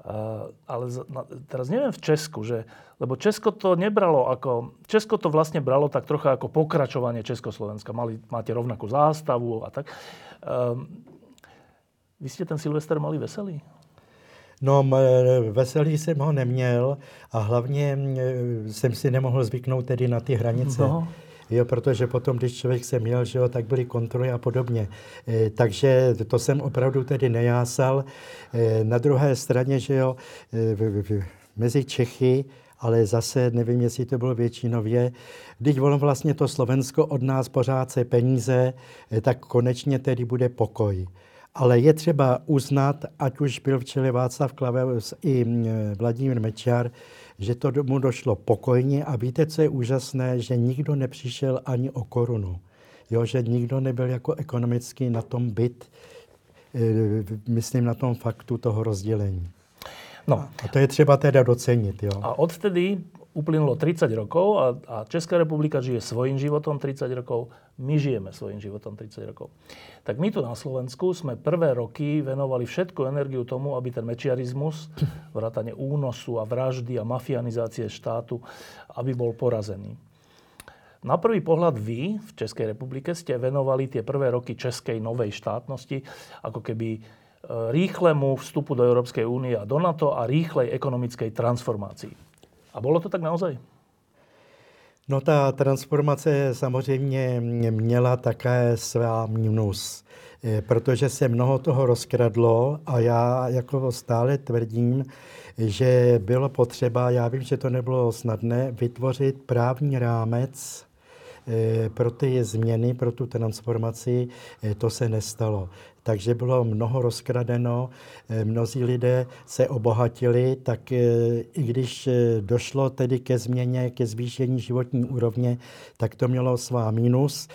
Uh, ale no, teraz neviem v Česku, že, lebo Česko to nebralo ako, Česko to vlastne bralo tak trocha ako pokračovanie Československa. Mali, máte rovnakú zástavu a tak. Um, vy jste ten Silvester mali veselý? No, veselý jsem ho neměl a hlavně jsem si nemohl zvyknout tedy na ty hranice. No. Jo, protože potom, když člověk se měl, že jo, tak byly kontroly a podobně. E, takže to jsem opravdu tedy nejásal. E, na druhé straně, že jo, e, v, v, mezi Čechy, ale zase nevím, jestli to bylo většinově, když ono vlastně to Slovensko od nás pořád se peníze, e, tak konečně tedy bude pokoj. Ale je třeba uznat, ať už byl v čele Václav Klaveus i Vladimír Mečiar, že to mu došlo pokojně a víte, co je úžasné, že nikdo nepřišel ani o korunu. Jo, že nikdo nebyl jako ekonomicky na tom byt, e, myslím na tom faktu toho rozdělení. No. A to je třeba teda docenit. Jo. A odtedy uplynulo 30 rokov a, a Česká republika žije svojím životom 30 rokov, my žijeme svojím životom 30 rokov. Tak my tu na Slovensku sme prvé roky venovali všetku energiu tomu, aby ten mečiarizmus, vrátane únosu a vraždy a mafianizácie štátu, aby bol porazený. Na prvý pohľad vy v Českej republike ste venovali tie prvé roky českej novej štátnosti ako keby e, rýchlemu vstupu do Európskej únie a do NATO a rýchlej ekonomickej transformácii. A bolo to tak naozaj? No ta transformace samozřejmě měla také svá minus, eh, protože se mnoho toho rozkradlo a já jako stále tvrdím, že bylo potřeba, já vím, že to nebylo snadné, vytvořit právní rámec eh, pro ty změny, pro tu transformaci, eh, to se nestalo takže bylo mnoho rozkradeno, eh, mnozí lidé se obohatili, tak eh, i když eh, došlo tedy ke změně, ke zvýšení životní úrovně, tak to mělo svá mínus.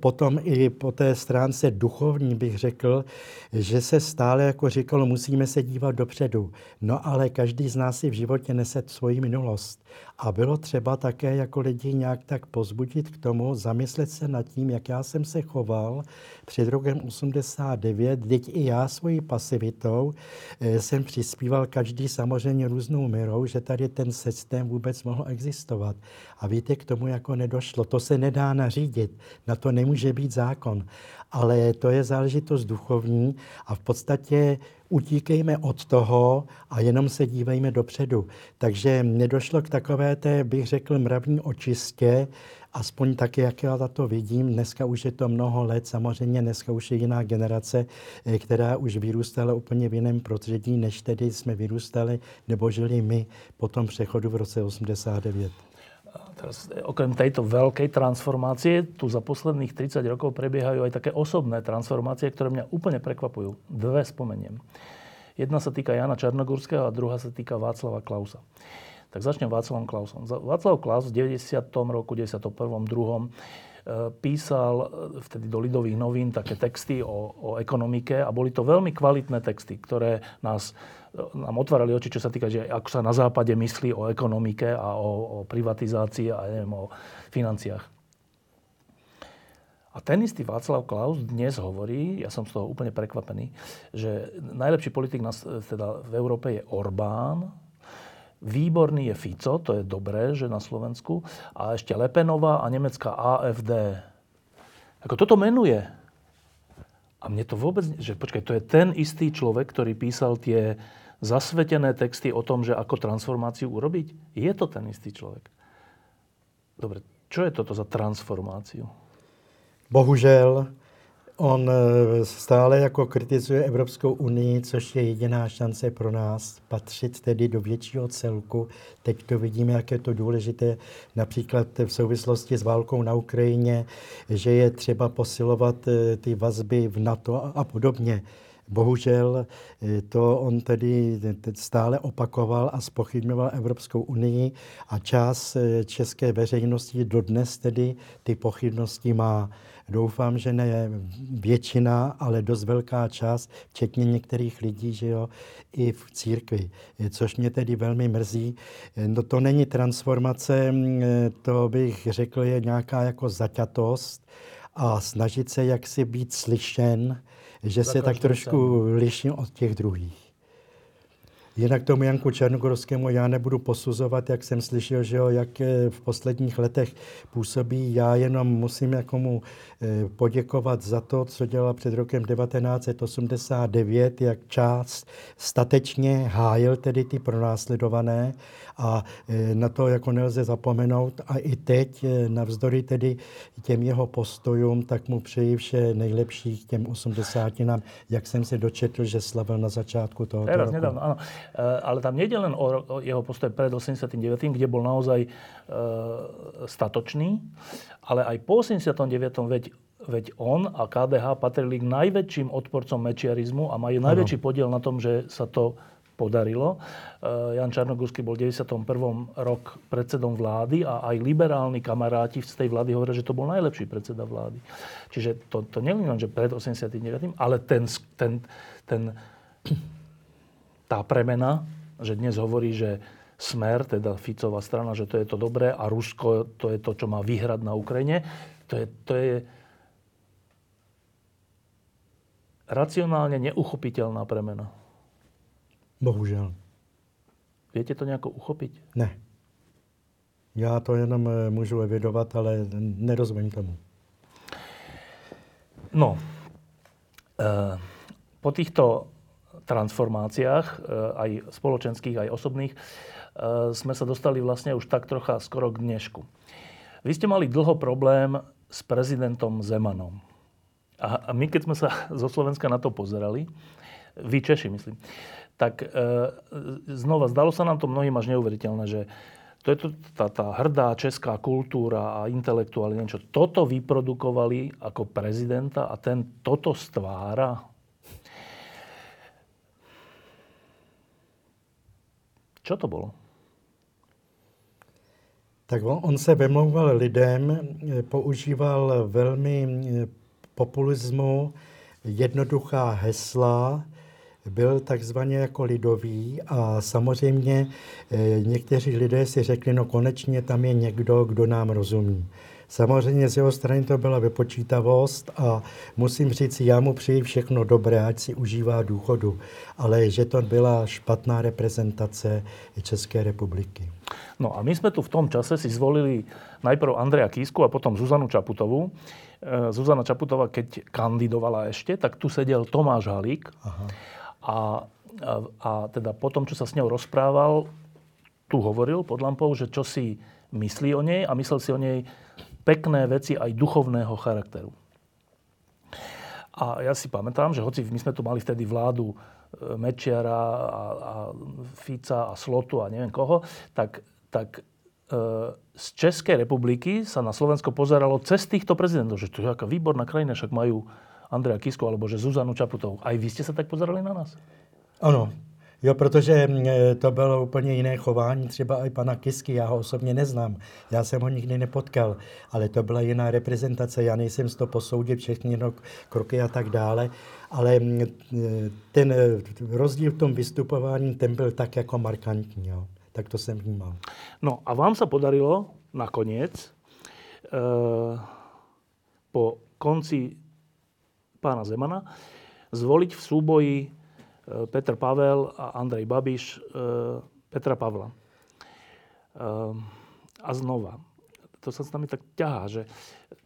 Potom i po té stránce duchovní bych řekl, že se stále jako říkalo, musíme se dívat dopředu. No ale každý z nás si v životě nese svoji minulost. A bylo třeba také jako lidi nějak tak pozbudit k tomu, zamyslet se nad tím, jak já jsem se choval před rokem 89, teď i já svojí pasivitou eh, jsem přispíval každý samozřejmě různou mirou, že tady ten systém vůbec mohl existovat. A víte, k tomu jako nedošlo. To se nedá nařídit, na to nemůže být zákon. Ale to je záležitost duchovní a v podstatě utíkejme od toho a jenom se dívejme dopředu. Takže nedošlo k takové té, bych řekl, mravní očistě, aspoň tak, jak já to vidím. Dneska už je to mnoho let, samozřejmě dneska už je jiná generace, eh, která už vyrůstala úplně v jiném prostředí, než tedy jsme vyrůstali nebo žili my po tom přechodu v roce 89. Teraz, okrem tejto veľkej transformácie, tu za posledných 30 rokov prebiehajú aj také osobné transformácie, ktoré mňa úplne prekvapujú. Dve spomeniem. Jedna sa týka Jana Čarnogurského a druhá sa týka Václava Klausa. Tak začnem Václavom Klausom. Václav Klaus v 90. roku, 91. 2. písal e, vtedy do Lidových novín také texty o, o ekonomike a boli to veľmi kvalitné texty, ktoré nás nám otvárali oči, čo sa týka, že ako sa na západe myslí o ekonomike a o, o privatizácii a neviem, o financiách. A ten istý Václav Klaus dnes hovorí, ja som z toho úplne prekvapený, že najlepší politik na, teda v Európe je Orbán, výborný je Fico, to je dobré, že na Slovensku, a ešte Lepenová a nemecká AFD. Ako toto menuje. A mne to vôbec, že počkaj, to je ten istý človek, ktorý písal tie zasvetené texty o tom, že ako transformáciu urobiť? Je to ten istý človek. Dobre, čo je toto za transformáciu? Bohužel on eh, stále jako kritizuje Evropskou unii, což je jediná šance pro nás patřit tedy do většího celku. Teď to vidíme, jak je to důležité například v souvislosti s válkou na Ukrajině, že je třeba posilovat eh, ty vazby v NATO a podobně. Bohužel eh, to on tedy stále opakoval a spochybňoval Evropskou unii a část české veřejnosti dodnes tedy ty pochybnosti má. Doufám, že ne většina, ale dost velká část, včetně některých lidí, že jo, i v církvi, což mě tedy velmi mrzí. No to není transformace, to bych řekl, je nějaká jako zaťatost a snažit se jaksi být slyšen, že se tak trošku liším od těch druhých. Jinak tomu Janku Černogorskému já nebudu posuzovat, jak jsem slyšel, že jo, jak eh, v posledních letech působí. Já jenom musím jako mu eh, poděkovat za to, co dělal před rokem 1989, jak část statečně hájil tedy ty pronásledované a e, na to jako nelze zapomenout. A i teď, navzdory tedy těm jeho postojům, tak mu přeji vše nejlepší k těm 80 nám, jak jsem se dočetl, že slavil na začátku toho roku. nedávno, áno. E, ale tam nejde len o, o jeho postoj pred 89., kde bol naozaj e, statočný, ale aj po 89. veď Veď on a KDH patrili k najväčším odporcom mečiarizmu a majú najväčší podiel na tom, že sa to podarilo. Eh, Jan Čarnogórsky bol v 91. rok predsedom vlády a aj liberálni kamaráti z tej vlády hovoria, že to bol najlepší predseda vlády. Čiže to, to nie len, že pred 89., ale ten, ten, ten, tá premena, že dnes hovorí, že Smer, teda Ficová strana, že to je to dobré a Rusko to je to, čo má vyhrať na Ukrajine, to je, to je racionálne neuchopiteľná premena. Bohužel. Viete to nejako uchopiť? Ne. Já to jenom eh, můžu evidovat, ale nerozumím tomu. No, e, po týchto transformáciách, e, aj spoločenských, aj osobných, e, sme sa dostali vlastne už tak trocha skoro k dnešku. Vy ste mali dlho problém s prezidentom Zemanom. A, my, keď sme sa zo Slovenska na to pozerali, vy Češi, myslím, tak e, znova, zdalo sa nám to mnohým až neuveriteľné, že to je to, tá, tá hrdá česká kultúra a intelektuáli, niečo. Toto vyprodukovali ako prezidenta a ten toto stvára. Čo to bolo? Tak on, on se vemlouval lidem, používal velmi populismu, jednoduchá hesla, byl takzvaně jako lidový a samozřejmě eh, někteří lidé si řekli, no konečně tam je někdo, kdo nám rozumí. Samozřejmě z jeho strany to byla vypočítavost a musím říct, já mu přeji všechno dobré, ať si užívá důchodu, ale že to byla špatná reprezentace České republiky. No a my jsme tu v tom čase si zvolili najprv Andreja Kísku a potom Zuzanu Čaputovú. Eh, Zuzana Čaputová, keď kandidovala ešte, tak tu sedel Tomáš Halík. Aha. A, a, a teda potom, čo sa s ňou rozprával, tu hovoril pod lampou, že čo si myslí o nej a myslel si o nej pekné veci aj duchovného charakteru. A ja si pamätám, že hoci my sme tu mali vtedy vládu e, Mečiara a, a Fica a Slotu a neviem koho, tak, tak e, z Českej republiky sa na Slovensko pozeralo cez týchto prezidentov, že to je aká výborná krajina, však majú Andreja Kisku alebo že Zuzanu Čaputovou. Aj vy jste se tak pozerali na nás? Ano, Jo, protože to bylo úplně jiné chování, třeba i pana Kisky, já ho osobně neznám, já jsem ho nikdy nepotkal, ale to byla jiná reprezentace, já nejsem z toho posoudit všechny kroky a tak dále, ale ten rozdíl v tom vystupování, ten byl tak jako markantní, jo. tak to jsem vnímal. No a vám se podarilo nakonec e, po konci pána Zemana, zvoliť v súboji e, Petr Pavel a Andrej Babiš e, Petra Pavla. E, a znova, to sa s nami tak ťahá, že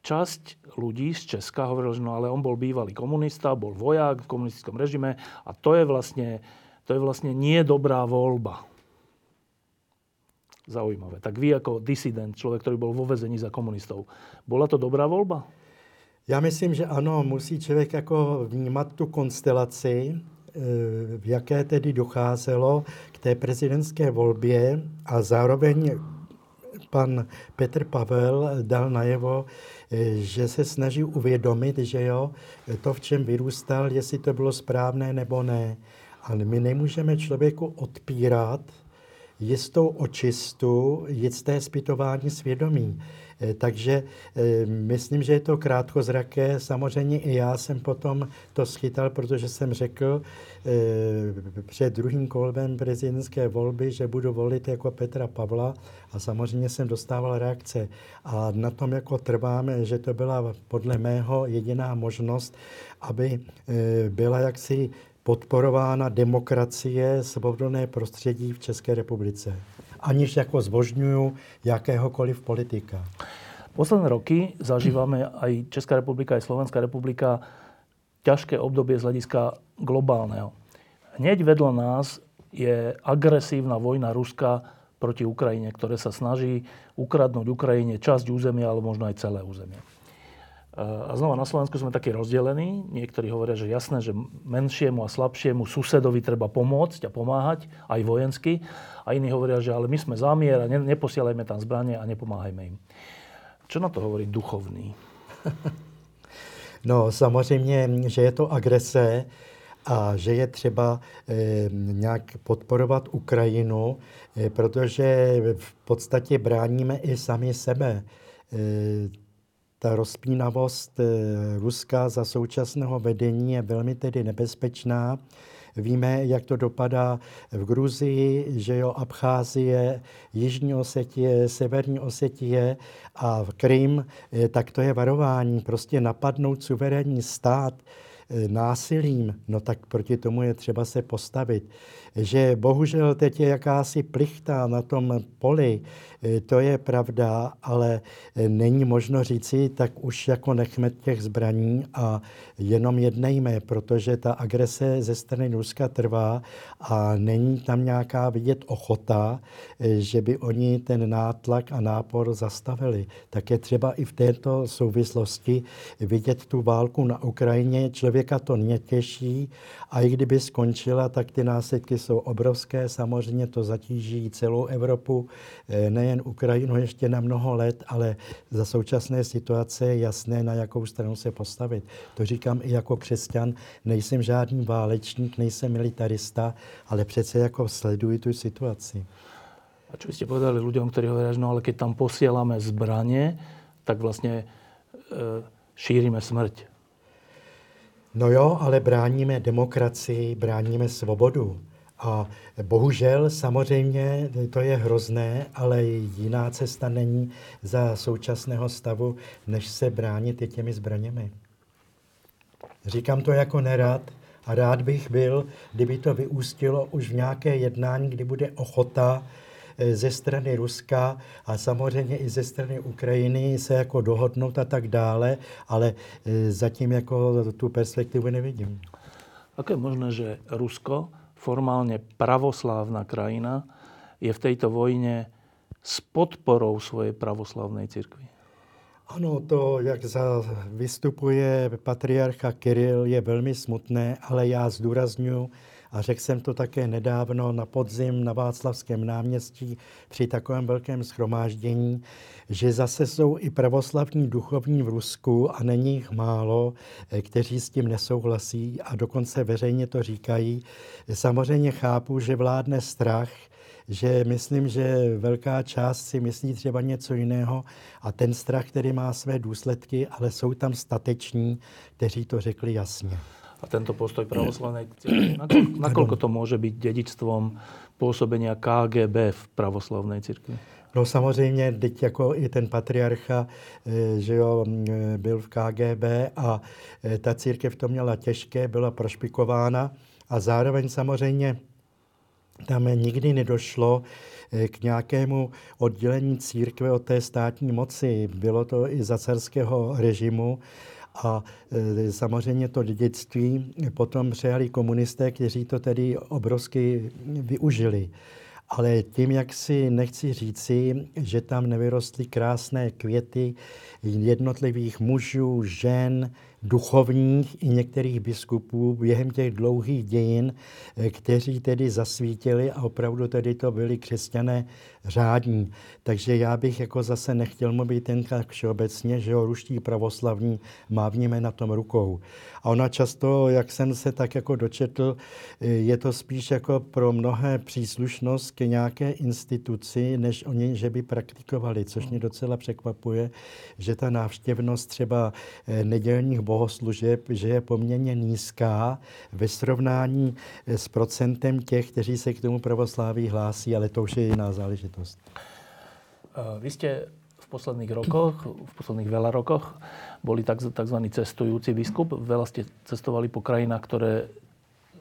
časť ľudí z Česka hovorila, že no ale on bol bývalý komunista, bol vojak v komunistickom režime a to je vlastne, to je vlastne nie dobrá voľba. Zaujímavé. Tak vy ako disident, človek, ktorý bol vo vezení za komunistov, bola to dobrá voľba? Já myslím, že ano, musí člověk jako vnímat tu konstelaci, eh, v jaké tedy docházelo k té prezidentské volbě a zároveň pan Petr Pavel dal najevo, eh, že se snaží uvědomit, že jo, to, v čem vyrůstal, jestli to bylo správné nebo ne. Ale my nemůžeme člověku odpírat jistou očistu, jisté zpytování svědomí. Eh, takže eh, myslím, že je to krátkozraké. Samozřejmě i já jsem potom to schytal, protože jsem řekl eh, před druhým kolem prezidentské volby, že budu volit jako Petra Pavla a samozřejmě jsem dostával reakce. A na tom jako trváme, že to byla podle mého jediná možnost, aby byla jaksi podporována demokracie, svobodné prostředí v České republice aniž jako zbožňuju jakéhokoliv politika. Posledné roky zažívame aj Česká republika, aj Slovenská republika ťažké obdobie z hľadiska globálneho. Hneď vedľa nás je agresívna vojna Ruska proti Ukrajine, ktoré sa snaží ukradnúť Ukrajine časť územia, ale možno aj celé územie. A znova na Slovensku sme takí rozdelení. Niektorí hovoria, že jasné, že menšiemu a slabšiemu susedovi treba pomôcť a pomáhať, aj vojensky. A iní hovoria, že ale my sme zamier a neposielajme tam zbranie a nepomáhajme im. Čo na to hovorí duchovný? No samozřejmě, že je to agrese a že je třeba e, nějak podporovat Ukrajinu, e, protože v podstatě bráníme i sami sebe. E, ta rozpínavost eh, Ruska za současného vedení je velmi tedy nebezpečná. Víme, jak to dopadá v Gruzii, že jo, Abcházie, Jižní Osetie, Severní Osetie a v Krym, eh, tak to je varování. Prostě napadnout suverénní stát násilím, no tak proti tomu je třeba se postavit. Že bohužel teď je jakási plichta na tom poli, E, to je pravda, ale e, není možno říci, tak už jako nechme těch zbraní a jenom jednejme, protože ta agrese ze strany Ruska trvá a není tam nějaká vidět ochota, e, že by oni ten nátlak a nápor zastavili. Tak je třeba i v této souvislosti vidět tu válku na Ukrajině. Člověka to netěší a i kdyby skončila, tak ty následky jsou obrovské. Samozřejmě to zatíží celou Evropu, nejen nejen Ukrajinu ještě na mnoho let, ale za současné situace je jasné, na jakou stranu se postavit. To říkám i jako křesťan, nejsem žádný válečník, nejsem militarista, ale přece jako sleduji tu situaci. A čo byste povedali ľuďom, ktorí hovoria, no ale keď tam posielame zbraně, tak vlastně e, šíríme smrť. No jo, ale bráníme demokracii, bráníme svobodu. A bohužel samozřejmě to je hrozné, ale jiná cesta není za současného stavu, než se bránit i těmi zbraněmi. Říkám to jako nerad a rád bych byl, kdyby to vyústilo už v nějaké jednání, kdy bude ochota eh, ze strany Ruska a samozřejmě i ze strany Ukrajiny se jako dohodnout a tak dále, ale eh, zatím jako tu perspektivu nevidím. Ako je možné, že Rusko formálne pravoslávna krajina, je v tejto vojne s podporou svojej pravoslavnej cirkvi. Ano, to, jak za vystupuje patriarcha Kiril, je velmi smutné, ale já zdůraznuju, a řekl jsem to také nedávno na podzim na Václavském náměstí při takovém velkém schromáždění, že zase jsou i pravoslavní duchovní v Rusku a není jich málo, eh, kteří s tím nesouhlasí a dokonce veřejně to říkají. Samozřejmě chápu, že vládne strach, že myslím, že velká část si myslí třeba něco jiného a ten strach, který má své důsledky, ale jsou tam stateční, kteří to řekli jasně. A tento postoj pravoslavnej církve, nakoľko to může být dedičstvom působenia KGB v pravoslavnej církvi? No samozřejmě, teď jako i ten patriarcha, eh, že jo, eh, byl v KGB a eh, ta církev to měla těžké, byla prošpikována a zároveň samozřejmě tam nikdy nedošlo k nějakému oddělení církve od té státní moci. Bylo to i za carského režimu a samozřejmě to dědictví potom přejali komunisté, kteří to tedy obrovsky využili. Ale tím, jak si nechci říci, že tam nevyrostly krásné květy jednotlivých mužů, žen, duchovních i některých biskupů během těch dlouhých dějin, eh, kteří tedy zasvítili a opravdu tedy to byli křesťané řádní. Takže já bych jako zase nechtěl mluvit jen tak všeobecně, že ho ruští pravoslavní mávníme na tom rukou. A ona často, jak jsem se tak jako dočetl, eh, je to spíš jako pro mnohé příslušnost k nějaké instituci, než oni, že by praktikovali, což mě docela překvapuje, že ta návštěvnost třeba eh, nedělních bohoslužeb, že je poměrně nízká ve srovnání eh, s procentem těch, kteří se k tomu pravosláví hlásí, ale to už je jiná záležitost. Vy jste v posledných rokoch, v posledných veľa rokoch, boli tzv. cestujúci biskup. Veľa ste cestovali po krajinách, ktoré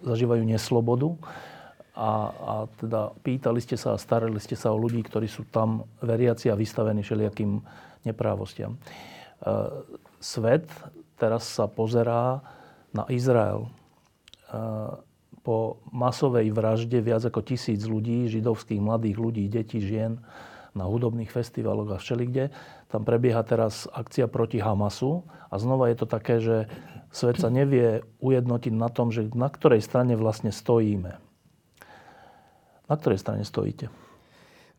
zažívajú neslobodu. A, a teda pýtali ste sa a starali ste sa o ľudí, ktorí sú tam veriaci a vystavení všelijakým neprávostiam. Svet teraz sa pozerá na Izrael. Po masovej vražde viac ako tisíc ľudí, židovských mladých ľudí, detí, žien, na hudobných festivaloch a všelikde. Tam prebieha teraz akcia proti Hamasu a znova je to také, že svet sa nevie ujednotiť na tom, že na ktorej strane vlastne stojíme. Na ktorej strane stojíte?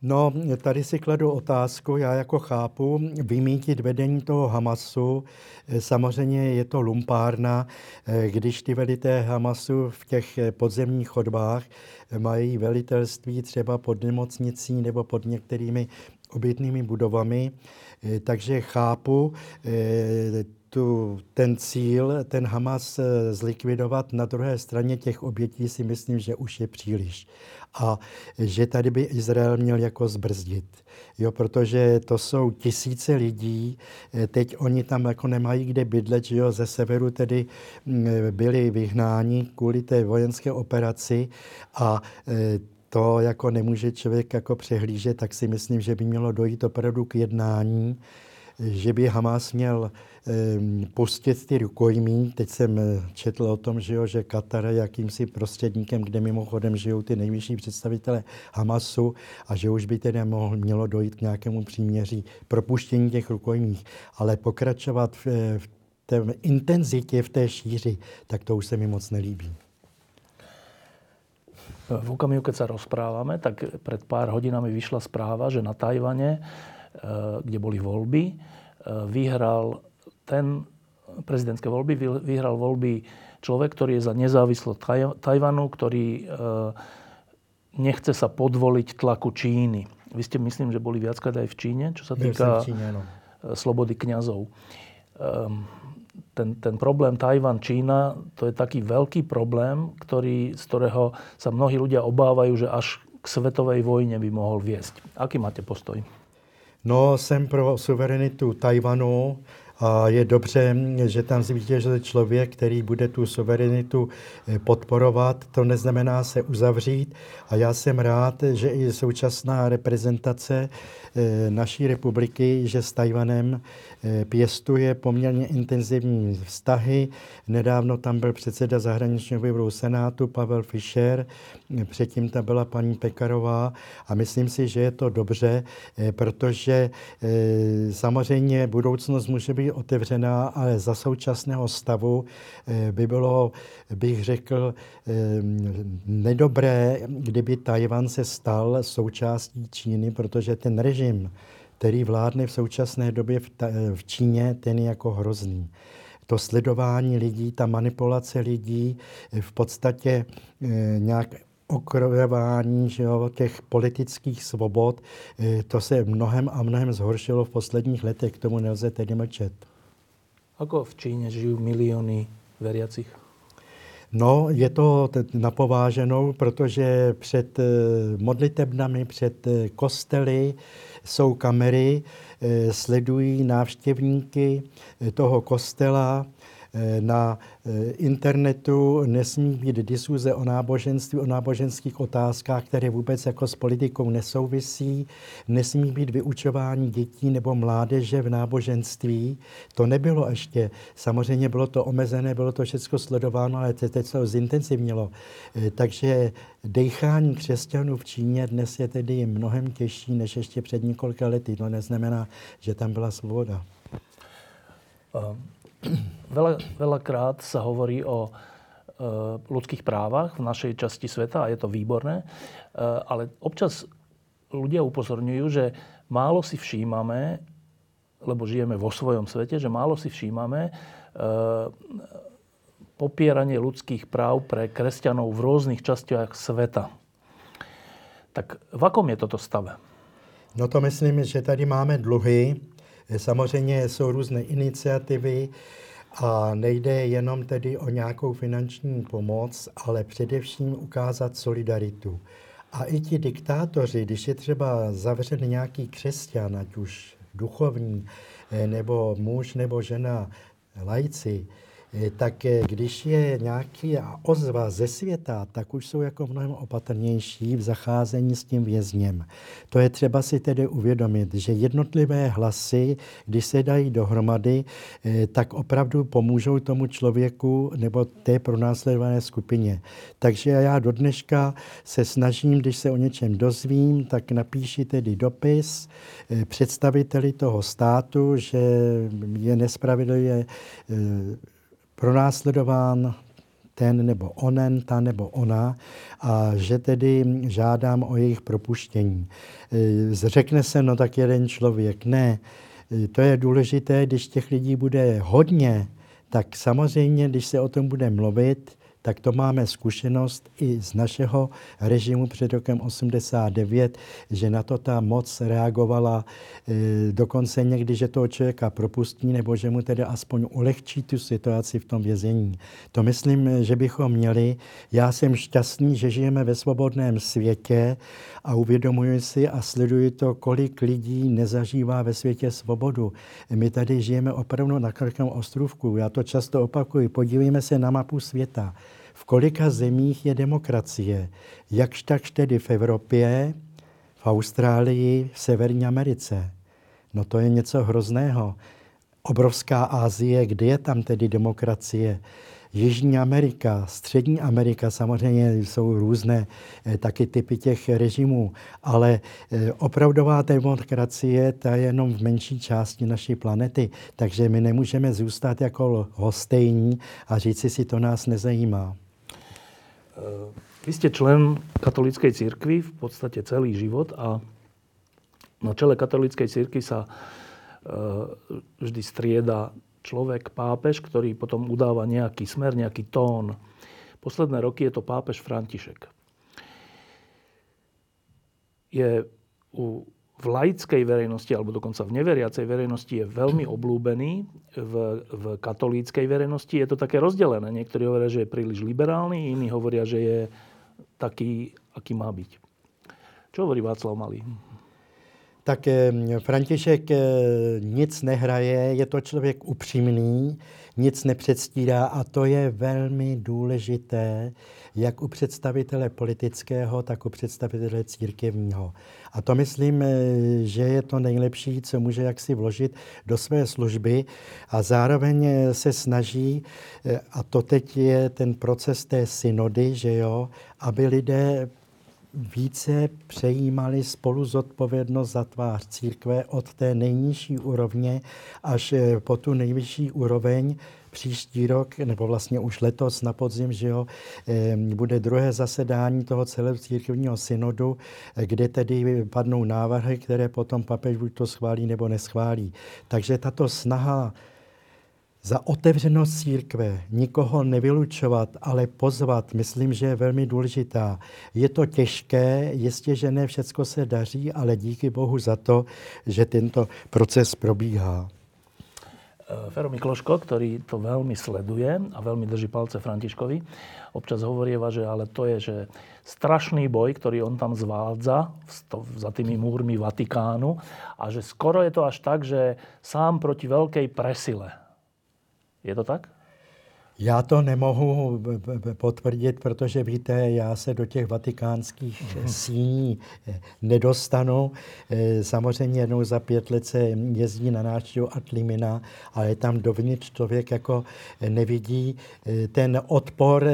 No, tady si kladu otázku, já jako chápu, vymítit vedení toho Hamasu, samozřejmě je to lumpárna, když ty velité Hamasu v těch podzemních chodbách mají velitelství třeba pod nemocnicí nebo pod některými obytnými budovami, takže chápu tu, ten cíl, ten Hamas eh, zlikvidovat. Na druhé straně těch obětí si myslím, že už je příliš. A že tady by Izrael měl jako zbrzdit. Jo, protože to jsou tisíce lidí, eh, teď oni tam jako nemají kde bydlet, že jo, ze severu tedy mm, byli vyhnáni kvůli té vojenské operaci a to jako nemůže člověk jako přehlížet, tak si myslím, že by mělo dojít opravdu k jednání, že by Hamas měl pustit ty rukojmí. Teď jsem eh, četl o tom, že, jo, že Katar je jakýmsi prostředníkem, kde mimochodem žijou ty nejvyšší představitelé Hamasu a že už by tedy mělo dojít k nějakému příměří propuštění těch rukojmích. Ale pokračovat v, eh, v té intenzitě, v té šíři, tak to už se mi moc nelíbí. V okamihu, keď sa rozprávame, tak pred pár hodinami vyšla správa, že na Tajvane, kde boli voľby, eh, vyhral ten prezidentské voľby, vyhral voľby človek, ktorý je za nezávislosť Tajvanu, ktorý eh, nechce sa podvoliť tlaku Číny. Vy ste, myslím, že boli viackrát aj v Číne, čo sa týka Číne, no. slobody kňazov. Ten, ten problém Tajvan-Čína, to je taký veľký problém, ktorý, z ktorého sa mnohí ľudia obávajú, že až k svetovej vojne by mohol viesť. Aký máte postoj? No, jsem pro suverenitu Tajvanu a je dobře, že tam zvítězil člověk, který bude tu suverenitu eh, podporovat. To neznamená se uzavřít. A já jsem rád, že i současná reprezentace eh, naší republiky, že s Tajvanem pěstuje poměrně intenzivní vztahy. Nedávno tam byl předseda zahraničního výboru Senátu Pavel Fischer, předtím tam byla paní Pekarová a myslím si, že je to dobře, eh, protože eh, samozřejmě budoucnost může být otevřená, ale za současného stavu by bylo, bych řekl, nedobré, kdyby Tajvan se stal součástí Číny, protože ten režim, který vládne v současné době v, ta, v Číně, ten je jako hrozný. To sledování lidí, ta manipulace lidí, v podstatě e, nějak okrojování že jo, těch politických svobod, e, to se mnohem a mnohem zhoršilo v posledních letech, k tomu nelze tedy mlčet. Ako v Číně žijí miliony veriacich? No, je to napováženou, protože před modlitebnami, před kostely, jsou kamery, eh, sledují návštěvníky eh, toho kostela, na eh, internetu nesmí být diskuze o náboženství, o náboženských otázkách, které vůbec jako s politikou nesouvisí. Nesmí být vyučování dětí nebo mládeže v náboženství. To nebylo ještě. Samozřejmě bylo to omezené, bylo to všechno sledováno, ale teď se to zintenzivnilo. Eh, takže dechání křesťanů v Číně dnes je tedy mnohem těžší než ještě před několika lety. To neznamená, že tam byla svoboda. Veľa, veľakrát sa hovorí o ľudských právach v našej časti sveta a je to výborné, e, ale občas ľudia upozorňujú, že málo si všímame, lebo žijeme vo svojom svete, že málo si všímame e, popieranie ľudských práv pre kresťanov v rôznych častiach sveta. Tak v akom je toto stave? No to myslím, že tady máme dluhy, Samozřejmě jsou různé iniciativy a nejde jenom tedy o nějakou finanční pomoc, ale především ukázat solidaritu. A i ti diktátoři, když je třeba zavřen nějaký křesťan, ať už duchovní, eh, nebo muž nebo žena lajci, tak eh, když je nějaký ozva ze světa, tak už jsou jako mnohem opatrnější v zacházení s tím vězněm. To je třeba si tedy uvědomit, že jednotlivé hlasy, když se dají dohromady, eh, tak opravdu pomůžou tomu člověku nebo té pronásledované skupině. Takže já do dneška se snažím, když se o něčem dozvím, tak napíši tedy dopis představiteli toho státu, že je nespravedlivě pronásledován ten nebo onen, ta nebo ona a že tedy žádám o jejich propuštění. E, řekne se, no tak jeden člověk. Ne, e, to je důležité, když těch lidí bude hodně, tak samozřejmě, když se o tom bude mluvit, tak to máme zkušenost i z našeho režimu před rokem 89, že na to ta moc reagovala e, dokonce někdy, že toho člověka propustí, nebo že mu tedy aspoň ulehčí tu situaci v tom vězení. To myslím, že bychom měli. Já jsem šťastný, že žijeme ve svobodném světě a uvědomuji si a sleduji to, kolik lidí nezažívá ve světě svobodu. My tady žijeme opravdu na krkém ostrovku. Já to často opakuji. Podívejme se na mapu světa. V kolika zemích je demokracie? Jakž takž tedy v Evropě, v Austrálii, v Severní Americe. No to je něco hrozného. Obrovská Asie, kde je tam tedy demokracie? Jižní Amerika, Střední Amerika, samozřejmě jsou různé eh, taky typy těch režimů, ale eh, opravdová demokracie ta je jenom v menší části naší planety, takže my nemůžeme zůstat jako hostejní a říci si, to nás nezajímá. Vy ste člen katolíckej církvy v podstate celý život a na čele katolíckej církvy sa eh, vždy strieda človek, pápež, ktorý potom udáva nejaký smer, nejaký tón. Posledné roky je to pápež František. Je u, v laickej verejnosti, alebo dokonca v neveriacej verejnosti je veľmi oblúbený. V, v katolíckej verejnosti je to také rozdelené. Niektorí hovoria, že je príliš liberálny, iní hovoria, že je taký, aký má byť. Čo hovorí Václav Malý? tak František eh, nic nehraje, je to člověk upřímný, nic nepředstírá a to je velmi důležité, jak u představitele politického, tak u představitele církevního. A to myslím, eh, že je to nejlepší, co může jaksi vložit do své služby a zároveň se snaží, a to teď je ten proces té synody, že jo, aby lidé více přejímali spolu zodpovědnost za tvář církve od té nejnižší úrovně až eh, po tu nejvyšší úroveň. Příští rok, nebo vlastně už letos na podzim, že jo, bude druhé zasedání toho celého církevního synodu, kde tedy padnou návrhy, které potom papež buď to schválí nebo neschválí. Takže tato snaha za otevřenost církve, nikoho nevylučovat, ale pozvat, myslím, že je velmi důležitá. Je to těžké, jistě, že ne všecko se daří, ale díky Bohu za to, že tento proces probíhá. Eh, Fero Mikloško, ktorý to veľmi sleduje a veľmi drží palce Františkovi, občas hovorieva, že ale to je že strašný boj, ktorý on tam zvádza za tými múrmi Vatikánu a že skoro je to až tak, že sám proti veľkej presile je to tak? Já to nemohu potvrdit, protože víte, já se do těch vatikánských mhm. síní eh, nedostanu. Eh, samozřejmě jednou za pět let se jezdí na návštěvu Atlimina, ale tam dovnitř člověk jako nevidí. Eh, ten odpor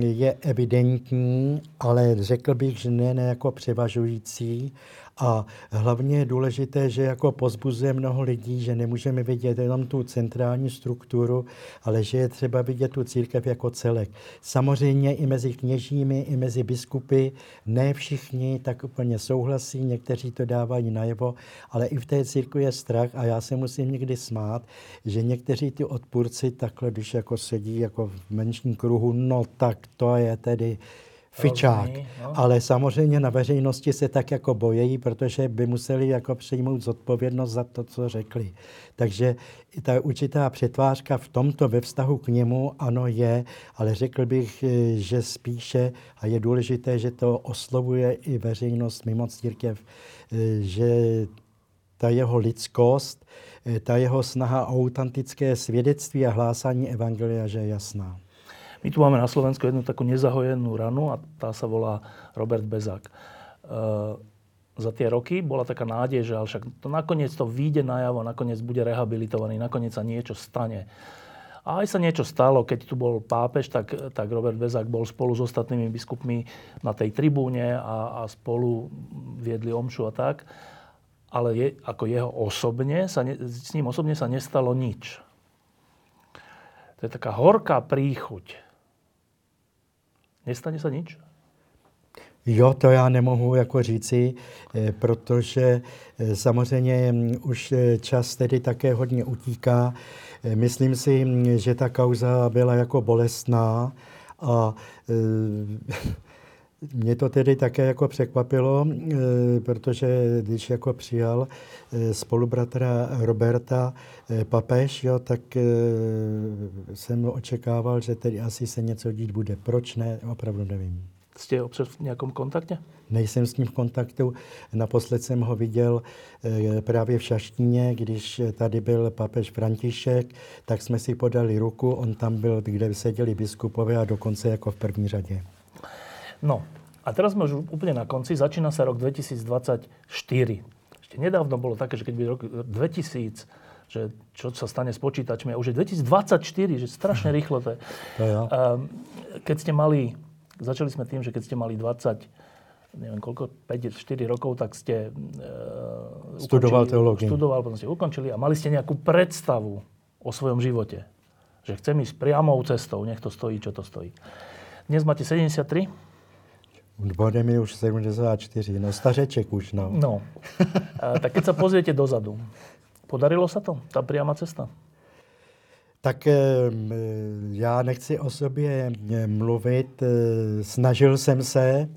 je evidentní, ale řekl bych, že ne, ne jako převažující. A hlavně je důležité, že jako pozbuzuje mnoho lidí, že nemůžeme vidět jenom tu centrální strukturu, ale že je třeba vidět tu církev jako celek. Samozřejmě i mezi kněžími, i mezi biskupy, ne všichni tak úplně souhlasí, někteří to dávají najevo, ale i v té církvi je strach a já se musím někdy smát, že někteří ty odpůrci takhle, když jako sedí jako v menším kruhu, no tak to je tedy fičák. No. Ale samozřejmě na veřejnosti se tak jako bojejí, protože by museli jako přijmout zodpovědnost za to, co řekli. Takže ta určitá přetvářka v tomto ve vztahu k němu ano je, ale řekl bych, eh, že spíše, a je důležité, že to oslovuje i veřejnost mimo církev, eh, že ta jeho lidskost, eh, ta jeho snaha o autentické svědectví a hlásání evangelia, že je jasná. My tu máme na Slovensku jednu takú nezahojenú ranu a tá sa volá Robert Bezák. E, za tie roky bola taká nádej, že však to nakoniec to vyjde najavo, nakoniec bude rehabilitovaný, nakoniec sa niečo stane. A aj sa niečo stalo, keď tu bol pápež, tak, tak Robert Bezák bol spolu s ostatnými biskupmi na tej tribúne a, a spolu viedli omšu a tak. Ale je, ako jeho osobne, sa ne, s ním osobne sa nestalo nič. To je taká horká príchuť Nestane se nič? Jo, to já nemohu jako říci, eh, protože eh, samozřejmě mm, už eh, čas tedy také hodně utíká. Myslím si, mm, že ta kauza byla jako bolestná A mě to tedy také jako překvapilo, e, protože když jako přijal e, spolubratra Roberta e, papež, jo, tak jsem očekával, že tedy asi se něco dít bude. Proč ne, opravdu nevím. Jste občas v nějakom kontaktě? Nejsem s ním v kontaktu. Naposled jsem ho viděl právě v Šaštíně, když tady byl papež František, tak jsme si podali ruku. On tam byl, kde seděli biskupové a dokonce jako v první řadě. No a teraz sme už úplne na konci. Začína sa rok 2024. Ešte nedávno bolo také, že keď by rok 2000, že čo sa stane s počítačmi. A už je 2024, že strašne rýchlo to je. To ja. Keď ste mali, začali sme tým, že keď ste mali 20, neviem koľko, 5, 4 rokov, tak ste uh, studoval teológiu. Studoval, potom ste ukončili a mali ste nejakú predstavu o svojom živote. Že chcem ísť priamou cestou, nech to stojí, čo to stojí. Dnes máte 73. Bude mi už 74, no stařeček už, no. No, tak keď sa pozriete dozadu, podarilo sa to, ta priama cesta? Tak já nechci o sobě mluvit, snažil jsem se,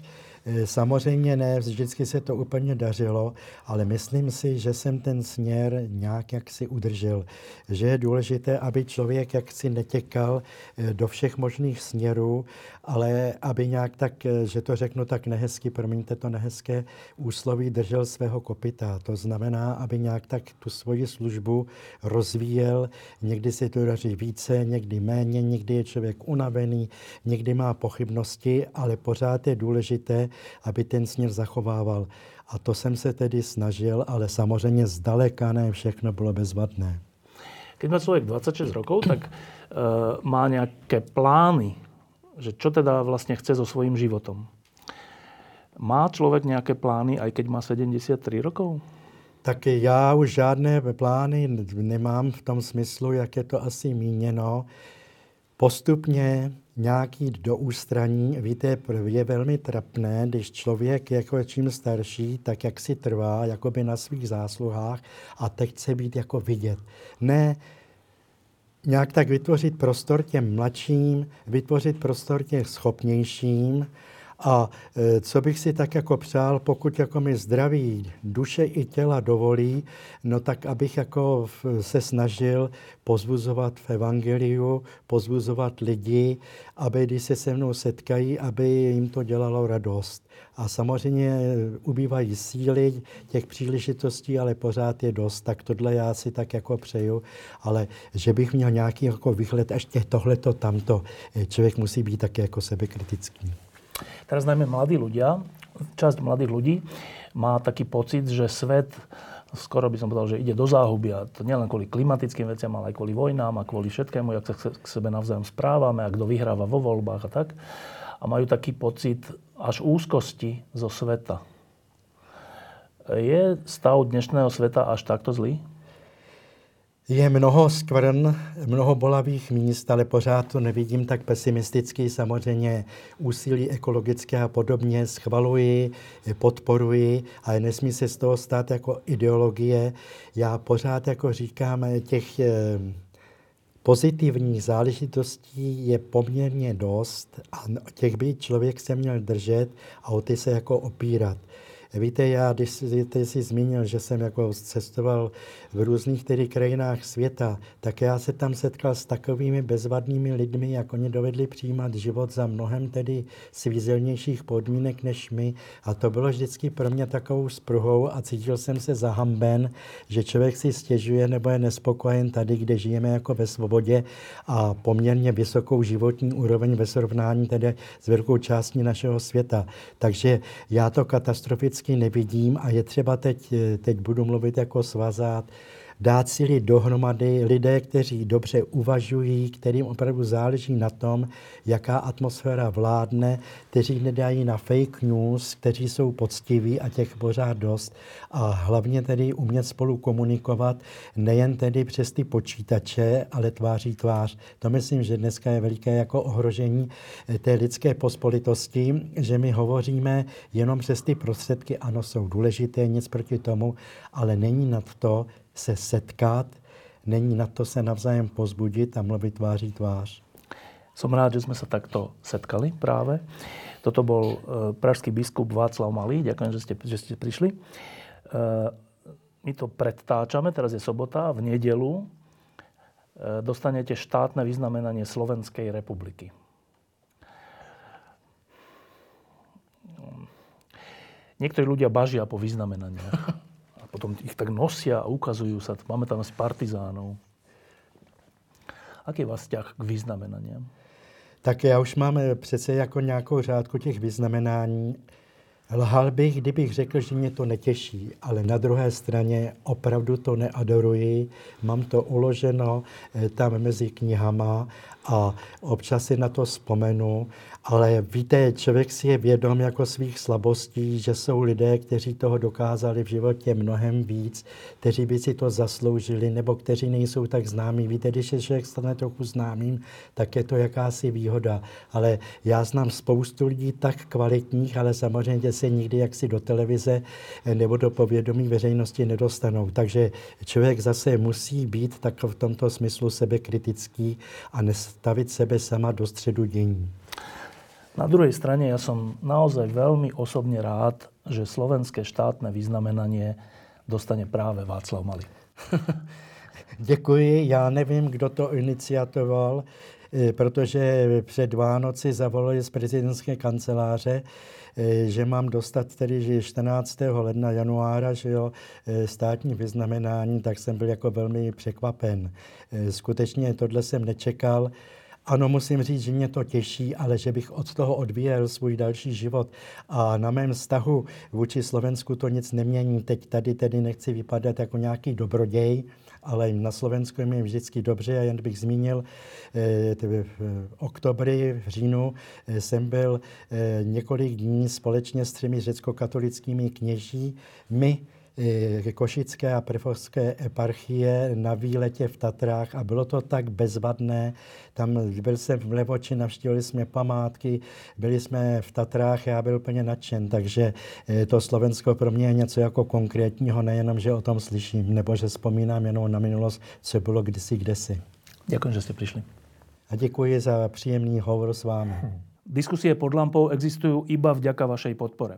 Eh, samozřejmě ne, vždycky se to úplně dařilo, ale myslím si, že jsem ten směr nějak jak si udržel. Že je důležité, aby člověk jaksi netěkal eh, do všech možných směrů, ale aby nějak tak, eh, že to řeknu tak nehezky, promiňte to nehezké, úsloví držel svého kopita. To znamená, aby nějak tak tu svoji službu rozvíjel. Někdy se to daří více, někdy méně, někdy je člověk unavený, někdy má pochybnosti, ale pořád je důležité, aby ten směr zachovával. A to jsem se tedy snažil, ale samozřejmě zdaleka ne všechno bylo bezvadné. Keď má člověk 26 rokov, tak uh, má nějaké plány, že čo teda vlastně chce so svojím životom. Má člověk nějaké plány, aj keď má 73 rokov? Tak já už žádné plány nemám v tom smyslu, jak je to asi míněno. Postupně nějak jít do ústraní. Víte, je velmi trapné, když člověk jako čím starší, tak jak si trvá, jako by na svých zásluhách a teď chce být jako vidět. Ne, nějak tak vytvořit prostor těm mladším, vytvořit prostor těm schopnějším, a e, co bych si tak jako přál, pokud jako mi zdraví duše i těla dovolí, no tak abych jako se snažil pozbuzovat v evangeliu, pozbuzovat lidi, aby když se se mnou setkají, aby jim to dělalo radost. A samozřejmě ubývají síly těch příležitostí, ale pořád je dost. Tak tohle já si tak jako přeju. Ale že bych měl nějaký jako výhled, ještě tohleto, tamto, e, člověk musí být také jako sebekritický. Teraz najmä mladí ľudia, časť mladých ľudí má taký pocit, že svet skoro by som povedal, že ide do záhuby. A to nielen kvôli klimatickým veciam, ale aj kvôli vojnám a kvôli všetkému, jak sa k sebe navzájom správame a kto vyhráva vo voľbách a tak. A majú taký pocit až úzkosti zo sveta. Je stav dnešného sveta až takto zlý? Je mnoho skvrn, mnoho bolavých míst, ale pořád to nevidím tak pesimisticky. Samozřejmě úsilí ekologické a podobně schvaluji, podporuji, ale nesmí se z toho stát jako ideologie. Já pořád jako říkám, těch eh, pozitivních záležitostí je poměrně dost a těch by člověk se měl držet a o ty se jako opírat. Víte, já, když jsi, ty jsi zmínil, že jsem jako cestoval v různých tedy krajinách světa, tak já se tam setkal s takovými bezvadnými lidmi, jak oni dovedli přijímat život za mnohem tedy svízelnějších podmínek než my. A to bylo vždycky pro mě takovou spruhou a cítil jsem se zahamben, že člověk si stěžuje nebo je nespokojen tady, kde žijeme jako ve svobodě a poměrně vysokou životní úroveň ve srovnání tedy s velkou částí našeho světa. Takže já to katastroficky vždycky nevidím a je třeba teď, teď budu mluvit jako svazát, dát si dohromady lidé, kteří dobře uvažují, kterým opravdu záleží na tom, jaká atmosféra vládne, kteří nedají na fake news, kteří jsou poctiví a těch pořád dost a hlavně tedy umět spolu komunikovat nejen tedy přes ty počítače, ale tváří tvář. To myslím, že dneska je veliké jako ohrožení eh, té lidské pospolitosti, že my hovoříme jenom přes ty prostředky, ano, jsou důležité, nic proti tomu, ale není nad to se setkat, není na to se navzájem pozbudit a mluvit tváří tvář. Som rád, že sme sa takto setkali práve. Toto bol e, pražský biskup Václav Malý. Ďakujem, že ste, že ste prišli. E, my to predtáčame, teraz je sobota, v nedelu e, dostanete štátne vyznamenanie Slovenskej republiky. Niektorí ľudia bažia po vyznamenaniach. Potom ich tak nosia a ukazujú sa. Máme tam z partizánov. Aký je vás vzťah k vyznamenaniam? Tak já už mám přece jako nějakou řádku těch vyznamenání. Lhal bych, kdybych řekl, že mě to netěší, ale na druhé straně opravdu to neadoruji. Mám to uloženo eh, tam mezi knihama a občas si na to vzpomenu ale víte, člověk si je vědom jako svých slabostí, že jsou lidé, kteří toho dokázali v životě mnohem víc, kteří by si to zasloužili, nebo kteří nejsou tak známí. Víte, když je člověk stane trochu známým, tak je to jakási výhoda. Ale já znám spoustu lidí tak kvalitních, ale samozřejmě se nikdy jaksi do televize nebo do povědomí veřejnosti nedostanou. Takže člověk zase musí být tak v tomto smyslu sebekritický a nestavit sebe sama do středu dění. Na druhej strane ja som naozaj veľmi osobne rád, že slovenské štátne vyznamenanie dostane práve Václav Malý. Děkuji. Já nevím, kdo to iniciatoval, eh, protože před Vánoci zavolali z prezidentské kanceláře, že mám dostat tedy že 14. ledna, januára, že jo, eh, státní vyznamenání, tak jsem byl jako velmi překvapen. Skutečně tohle jsem nečekal. Ano, musím říct, že mě to těší, ale že bych od toho odvíjel svůj další život. A na mém vztahu vůči Slovensku to nic nemění. Teď tady tedy nechci vypadat jako nějaký dobroděj, ale na Slovensku je vždycky dobře. A jen bych zmínil, eh, v oktobri, v říjnu eh, jsem byl eh, několik dní společně s třemi řecko-katolickými kněží. My Košické a Prefovské eparchie na výletě v Tatrách a bylo to tak bezvadné. Tam byl jsem v Levoči, navštívili jsme památky, byli jsme v Tatrách, já byl úplně nadšen, takže eh, to Slovensko pro mě je něco jako konkrétního, nejenom, že o tom slyším, nebo že vzpomínám jenom na minulost, co bylo kdysi, kdesi. Děkuji, že jste přišli. A děkuji za příjemný hovor s vámi. Diskusie pod lampou existujú iba vďaka vašej podpore.